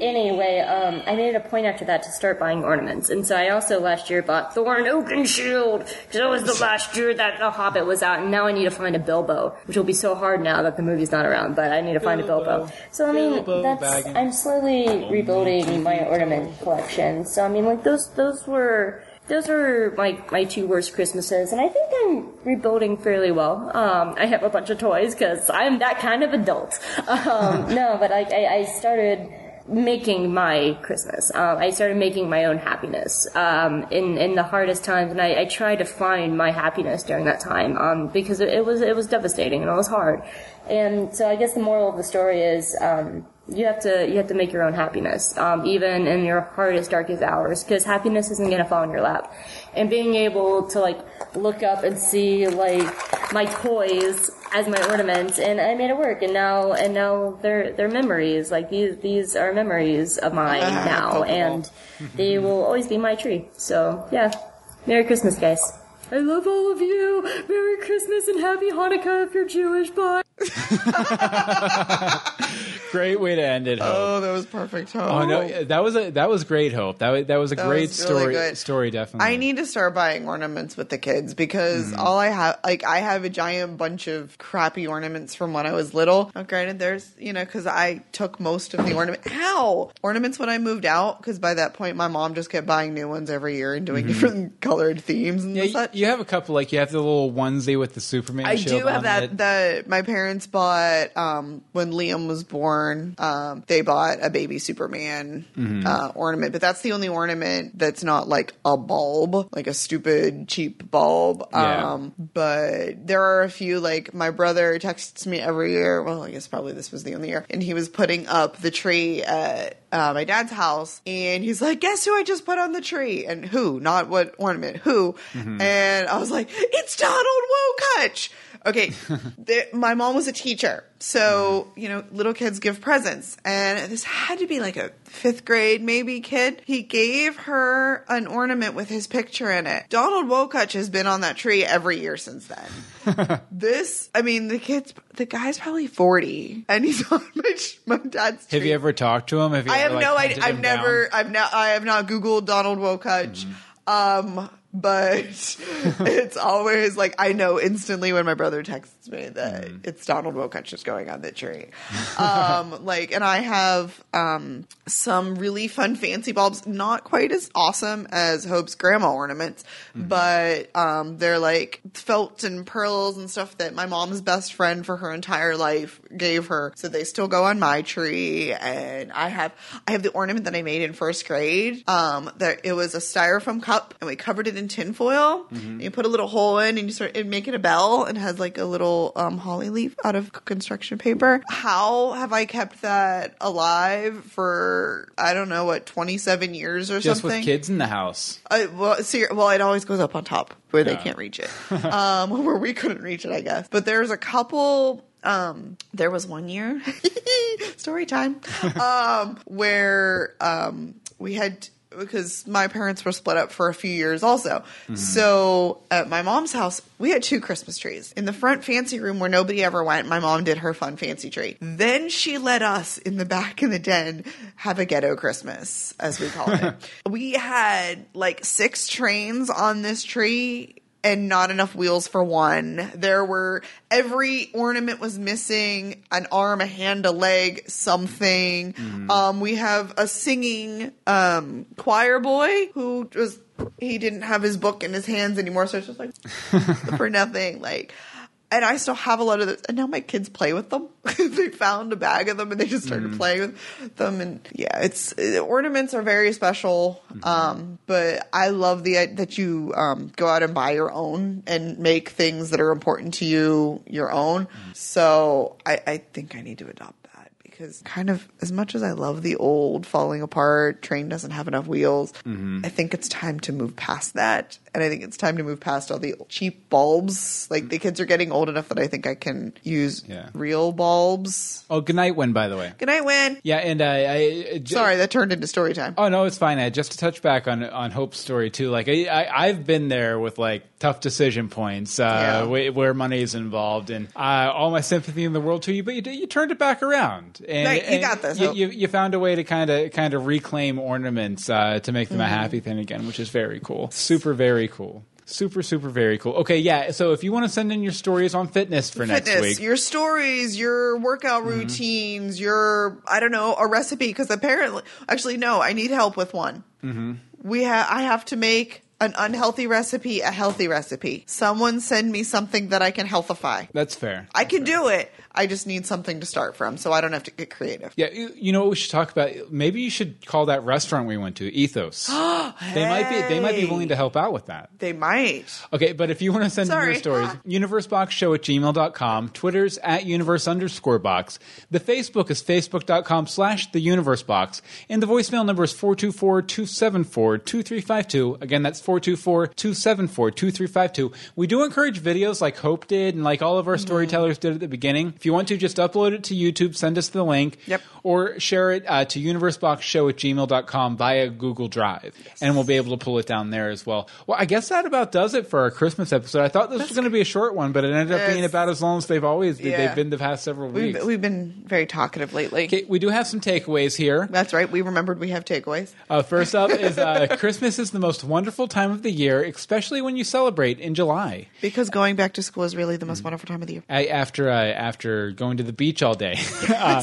Anyway, um, I made it a point after that to start buying ornaments, and so I also last year bought Thorin Oakenshield because it was the last year that The Hobbit was out, and now I need to find a Bilbo, which will be so hard now that the movie's not around. But I need to find a Bilbo. So I mean,
Bilbo
that's
Baggins.
I'm slowly rebuilding my ornament collection. So I mean, like those those were. Those are my, my two worst Christmases, and I think I'm rebuilding fairly well. Um, I have a bunch of toys because I'm that kind of adult. Um, <laughs> no, but I, I, I started making my Christmas. Um, I started making my own happiness um, in in the hardest times, and I, I tried to find my happiness during that time um, because it, it was it was devastating and it was hard. And so I guess the moral of the story is um, you have to you have to make your own happiness, um, even in your hardest darkest hours, because happiness isn't going to fall in your lap. And being able to like look up and see like my toys as my ornaments, and I made it work. And now and now they're they're memories. Like these these are memories of mine
Ah,
now, and they will always be my tree. So yeah, Merry Christmas, guys. I love all of you. Merry Christmas and Happy Hanukkah if you're Jewish. Bye. <laughs>
Great way to end it. Hope.
Oh, that was perfect. Hope.
Oh no, that was a that was great. Hope that was, that was a
That
great
was really
story.
good.
Story definitely.
I need to start buying ornaments with the kids because hmm. all I have, like, I have a giant bunch of crappy ornaments from when I was little. Now, granted, there's, you know, because I took most of the ornament, ow, ornaments when I moved out. Because by that point, my mom just kept buying new ones every year and doing hmm. different <laughs> colored themes and
yeah, you,
such.
you have a couple like you have the little onesie with the Superman.
I do have that.
it.
The my parents bought um, when Liam was born. Um, they bought a baby Superman
Mhm.
uh, ornament, but that's the only ornament that's not like a bulb, like a stupid cheap bulb.
Yeah.
Um, but there are a few. Like my brother texts me every year. Well, I guess probably this was the only year, and he was putting up the tree at uh, my dad's house, and he's like, "Guess who I just put on the tree?" And who? Not what ornament? Who?
Mhm.
And I was like, "It's Donald Wokutch." Okay, <laughs> the, my mom was a teacher, so you know, little kids give presents, and this had to be like a fifth grade maybe kid. He gave her an ornament with his picture in it. Donald Wokutch has been on that tree every year since then. <laughs> this, I mean, the kid's the guy's probably forty, and he's <laughs> on my, my dad's. Tree.
Have you ever talked to him? Have you
I have
like,
no idea. I've
him down?
never. I've not. I have not Googled Donald Wokutch. Um, but <laughs> it's always like I know instantly when my brother texts me that it's Donald Wokutch just going on the tree. um, <laughs> like, and I have um some really fun fancy bulbs, not quite as awesome as Hope's grandma ornaments, but um, they're like felt and pearls and stuff that my mom's best friend for her entire life gave her. So they still go on my tree, and I have I have the ornament that I made in first grade. Um, that it was a styrofoam cup, and we covered it in tinfoil. And you put a little hole in, and you start and make it a bell, and has like a little um, holly leaf out of construction paper. How have I kept that alive for I don't know what twenty seven years or
Just
something?
with kids in the house.
I, well, see, well, it always goes up on top where they can't reach it, <laughs> um, <laughs> where we couldn't reach it, I guess. But there's a couple. Um, there was one year, <laughs> story time, um, where um, we had because my parents were split up for a few years also. Mm-hmm. So at my mom's house, we had two Christmas trees. In the front fancy room where nobody ever went, my mom did her fun fancy tree. Then she let us in the back in the den have a ghetto Christmas, as we call it. <laughs> we had like six trains on this tree and not enough wheels for one. There were every ornament was missing an arm, a hand, a leg, something. Um, we have a singing um, choir boy who was he didn't have his book in his hands anymore, so it's just like <laughs> for nothing. Like, and I still have a lot of those. And now my kids play with them. <laughs> they found a bag of them and they just started playing with them. And yeah, it's ornaments are very special. Um, but I love the that you um, go out and buy your own and make things that are important to you your own. So I, I think I need to adopt because kind of as much as I love the old falling apart, train doesn't have enough wheels,
Mm-hmm.
I think it's time to move past that. And I think it's time to move past all the cheap bulbs. Like the kids are getting old enough that I think I can use
Yeah.
real bulbs.
Oh, good night, Win. By the way.
Good night, Win.
Yeah, and uh, I, I
Sorry, that turned into story time.
Oh no, it's fine. I just to touch back on on Hope's story too. Like I, I I've been there with like tough decision points uh,
Yeah.
where, where money is involved, and uh, all my sympathy in the world to you. But you, you turned it back around, and,
Right, you
and
got this,
You, you, you found a way to kind of kind of reclaim ornaments uh, to make them a
Mhm.
happy thing again, which is very cool. Super, very cool. Super, super, very cool. Okay, yeah. So if you want to send in your stories on fitness for next week,
your stories, your workout
Mm-hmm.
routines, your I don't know a recipe because apparently, actually no, I need help with one.
mm-hmm.
We have I have to make an unhealthy recipe a healthy recipe. Someone send me something that I can healthify.
that's fair.
I can do it. I just need something to start from, so I don't have to get creative.
Yeah, you, you know what we should talk about? Maybe you should call that restaurant we went to Ethos. <gasps> They might be they might be willing to help out with that.
They might.
Okay, but if you want to send in your stories, <laughs> universeboxshow at gmail.com, Twitter's at universe underscore box, the Facebook is facebook.com slash the universe box, and the voicemail number is 424-274-2352. Again, that's 424-274-2352. We do encourage videos like Hope did and like all of our mm-hmm. storytellers did at the beginning. If you want to, just upload it to YouTube, send us the link,
Yep.
or share it uh, to universeboxshow at gmail.com via Google Drive, and we'll be able to pull it down there as well. Well, I guess that about does it for our Christmas episode. I thought this was going to be a short one, but it ended up being about as long as they've always been.
Yeah.
They've been the past several
We've,
weeks.
we've been very talkative lately.
Okay, we do have some takeaways here.
That's right. We remembered we have takeaways.
Uh, first up is uh, <laughs> Christmas is the most wonderful time of the year, especially when you celebrate in July.
Because going back to school is really the most wonderful time of the year.
I, after uh, after going to the beach all day. <laughs> uh,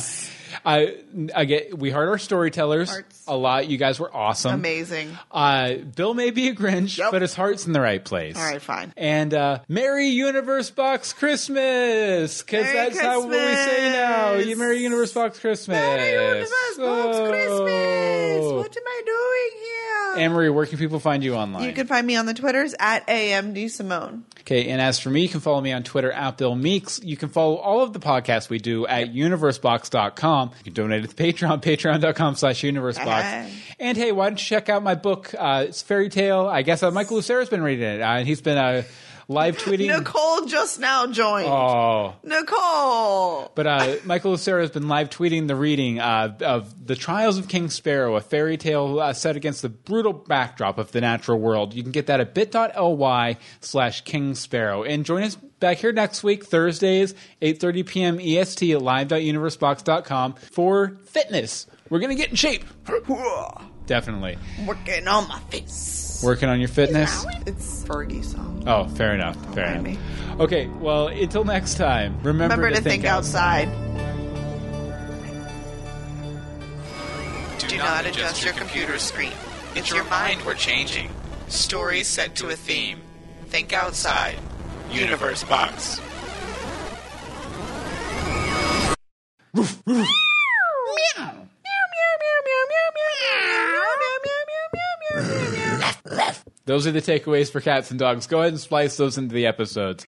I, I get we heard our storytellers a lot. You guys were awesome,
Amazing.
Uh, Bill may be a Grinch, but his heart's in the right place.
All right, fine.
And uh, Merry Universe Box Christmas, because
Merry
that's how what we say now. You Merry Universe Box Christmas. Merry Universe
Box Christmas. What am I doing here?
Anne Marie, where can people find you online?
You can find me on the Twitters at AMD Simone.
Okay, and as for me, you can follow me on Twitter at Bill Meeks. You can follow all of the podcasts we do at universebox.com. You can donate at the Patreon, <laughs> patreon.com slash universebox.
Hey.
And hey, why don't you check out my book? Uh, it's Fairy Tale. I guess uh, Michael Lucero's been reading it. Uh, and he's been uh, live <laughs> tweeting.
Nicole just now joined.
Oh.
Nicole.
But uh, Michael Lucero has been live tweeting the reading uh, of The Trials of King Sparrow, a fairy tale uh, set against the brutal backdrop of the natural world. You can get that at bit.ly slash King Sparrow. And join us back here next week, Thursdays, 8.30 p.m. EST at live.universebox.com for fitness. We're going to get in shape. Definitely.
Working on my face.
Working on your fitness?
It's Fergie song.
Oh, fair enough. Fair enough. Okay, well, until next time, remember,
Remember to think outside.
Do not adjust your computer screen. It's your mind we're changing. Stories set to a theme. Think outside. Universe Box.
Those are the takeaways for cats and dogs. Go ahead and splice those into the episodes.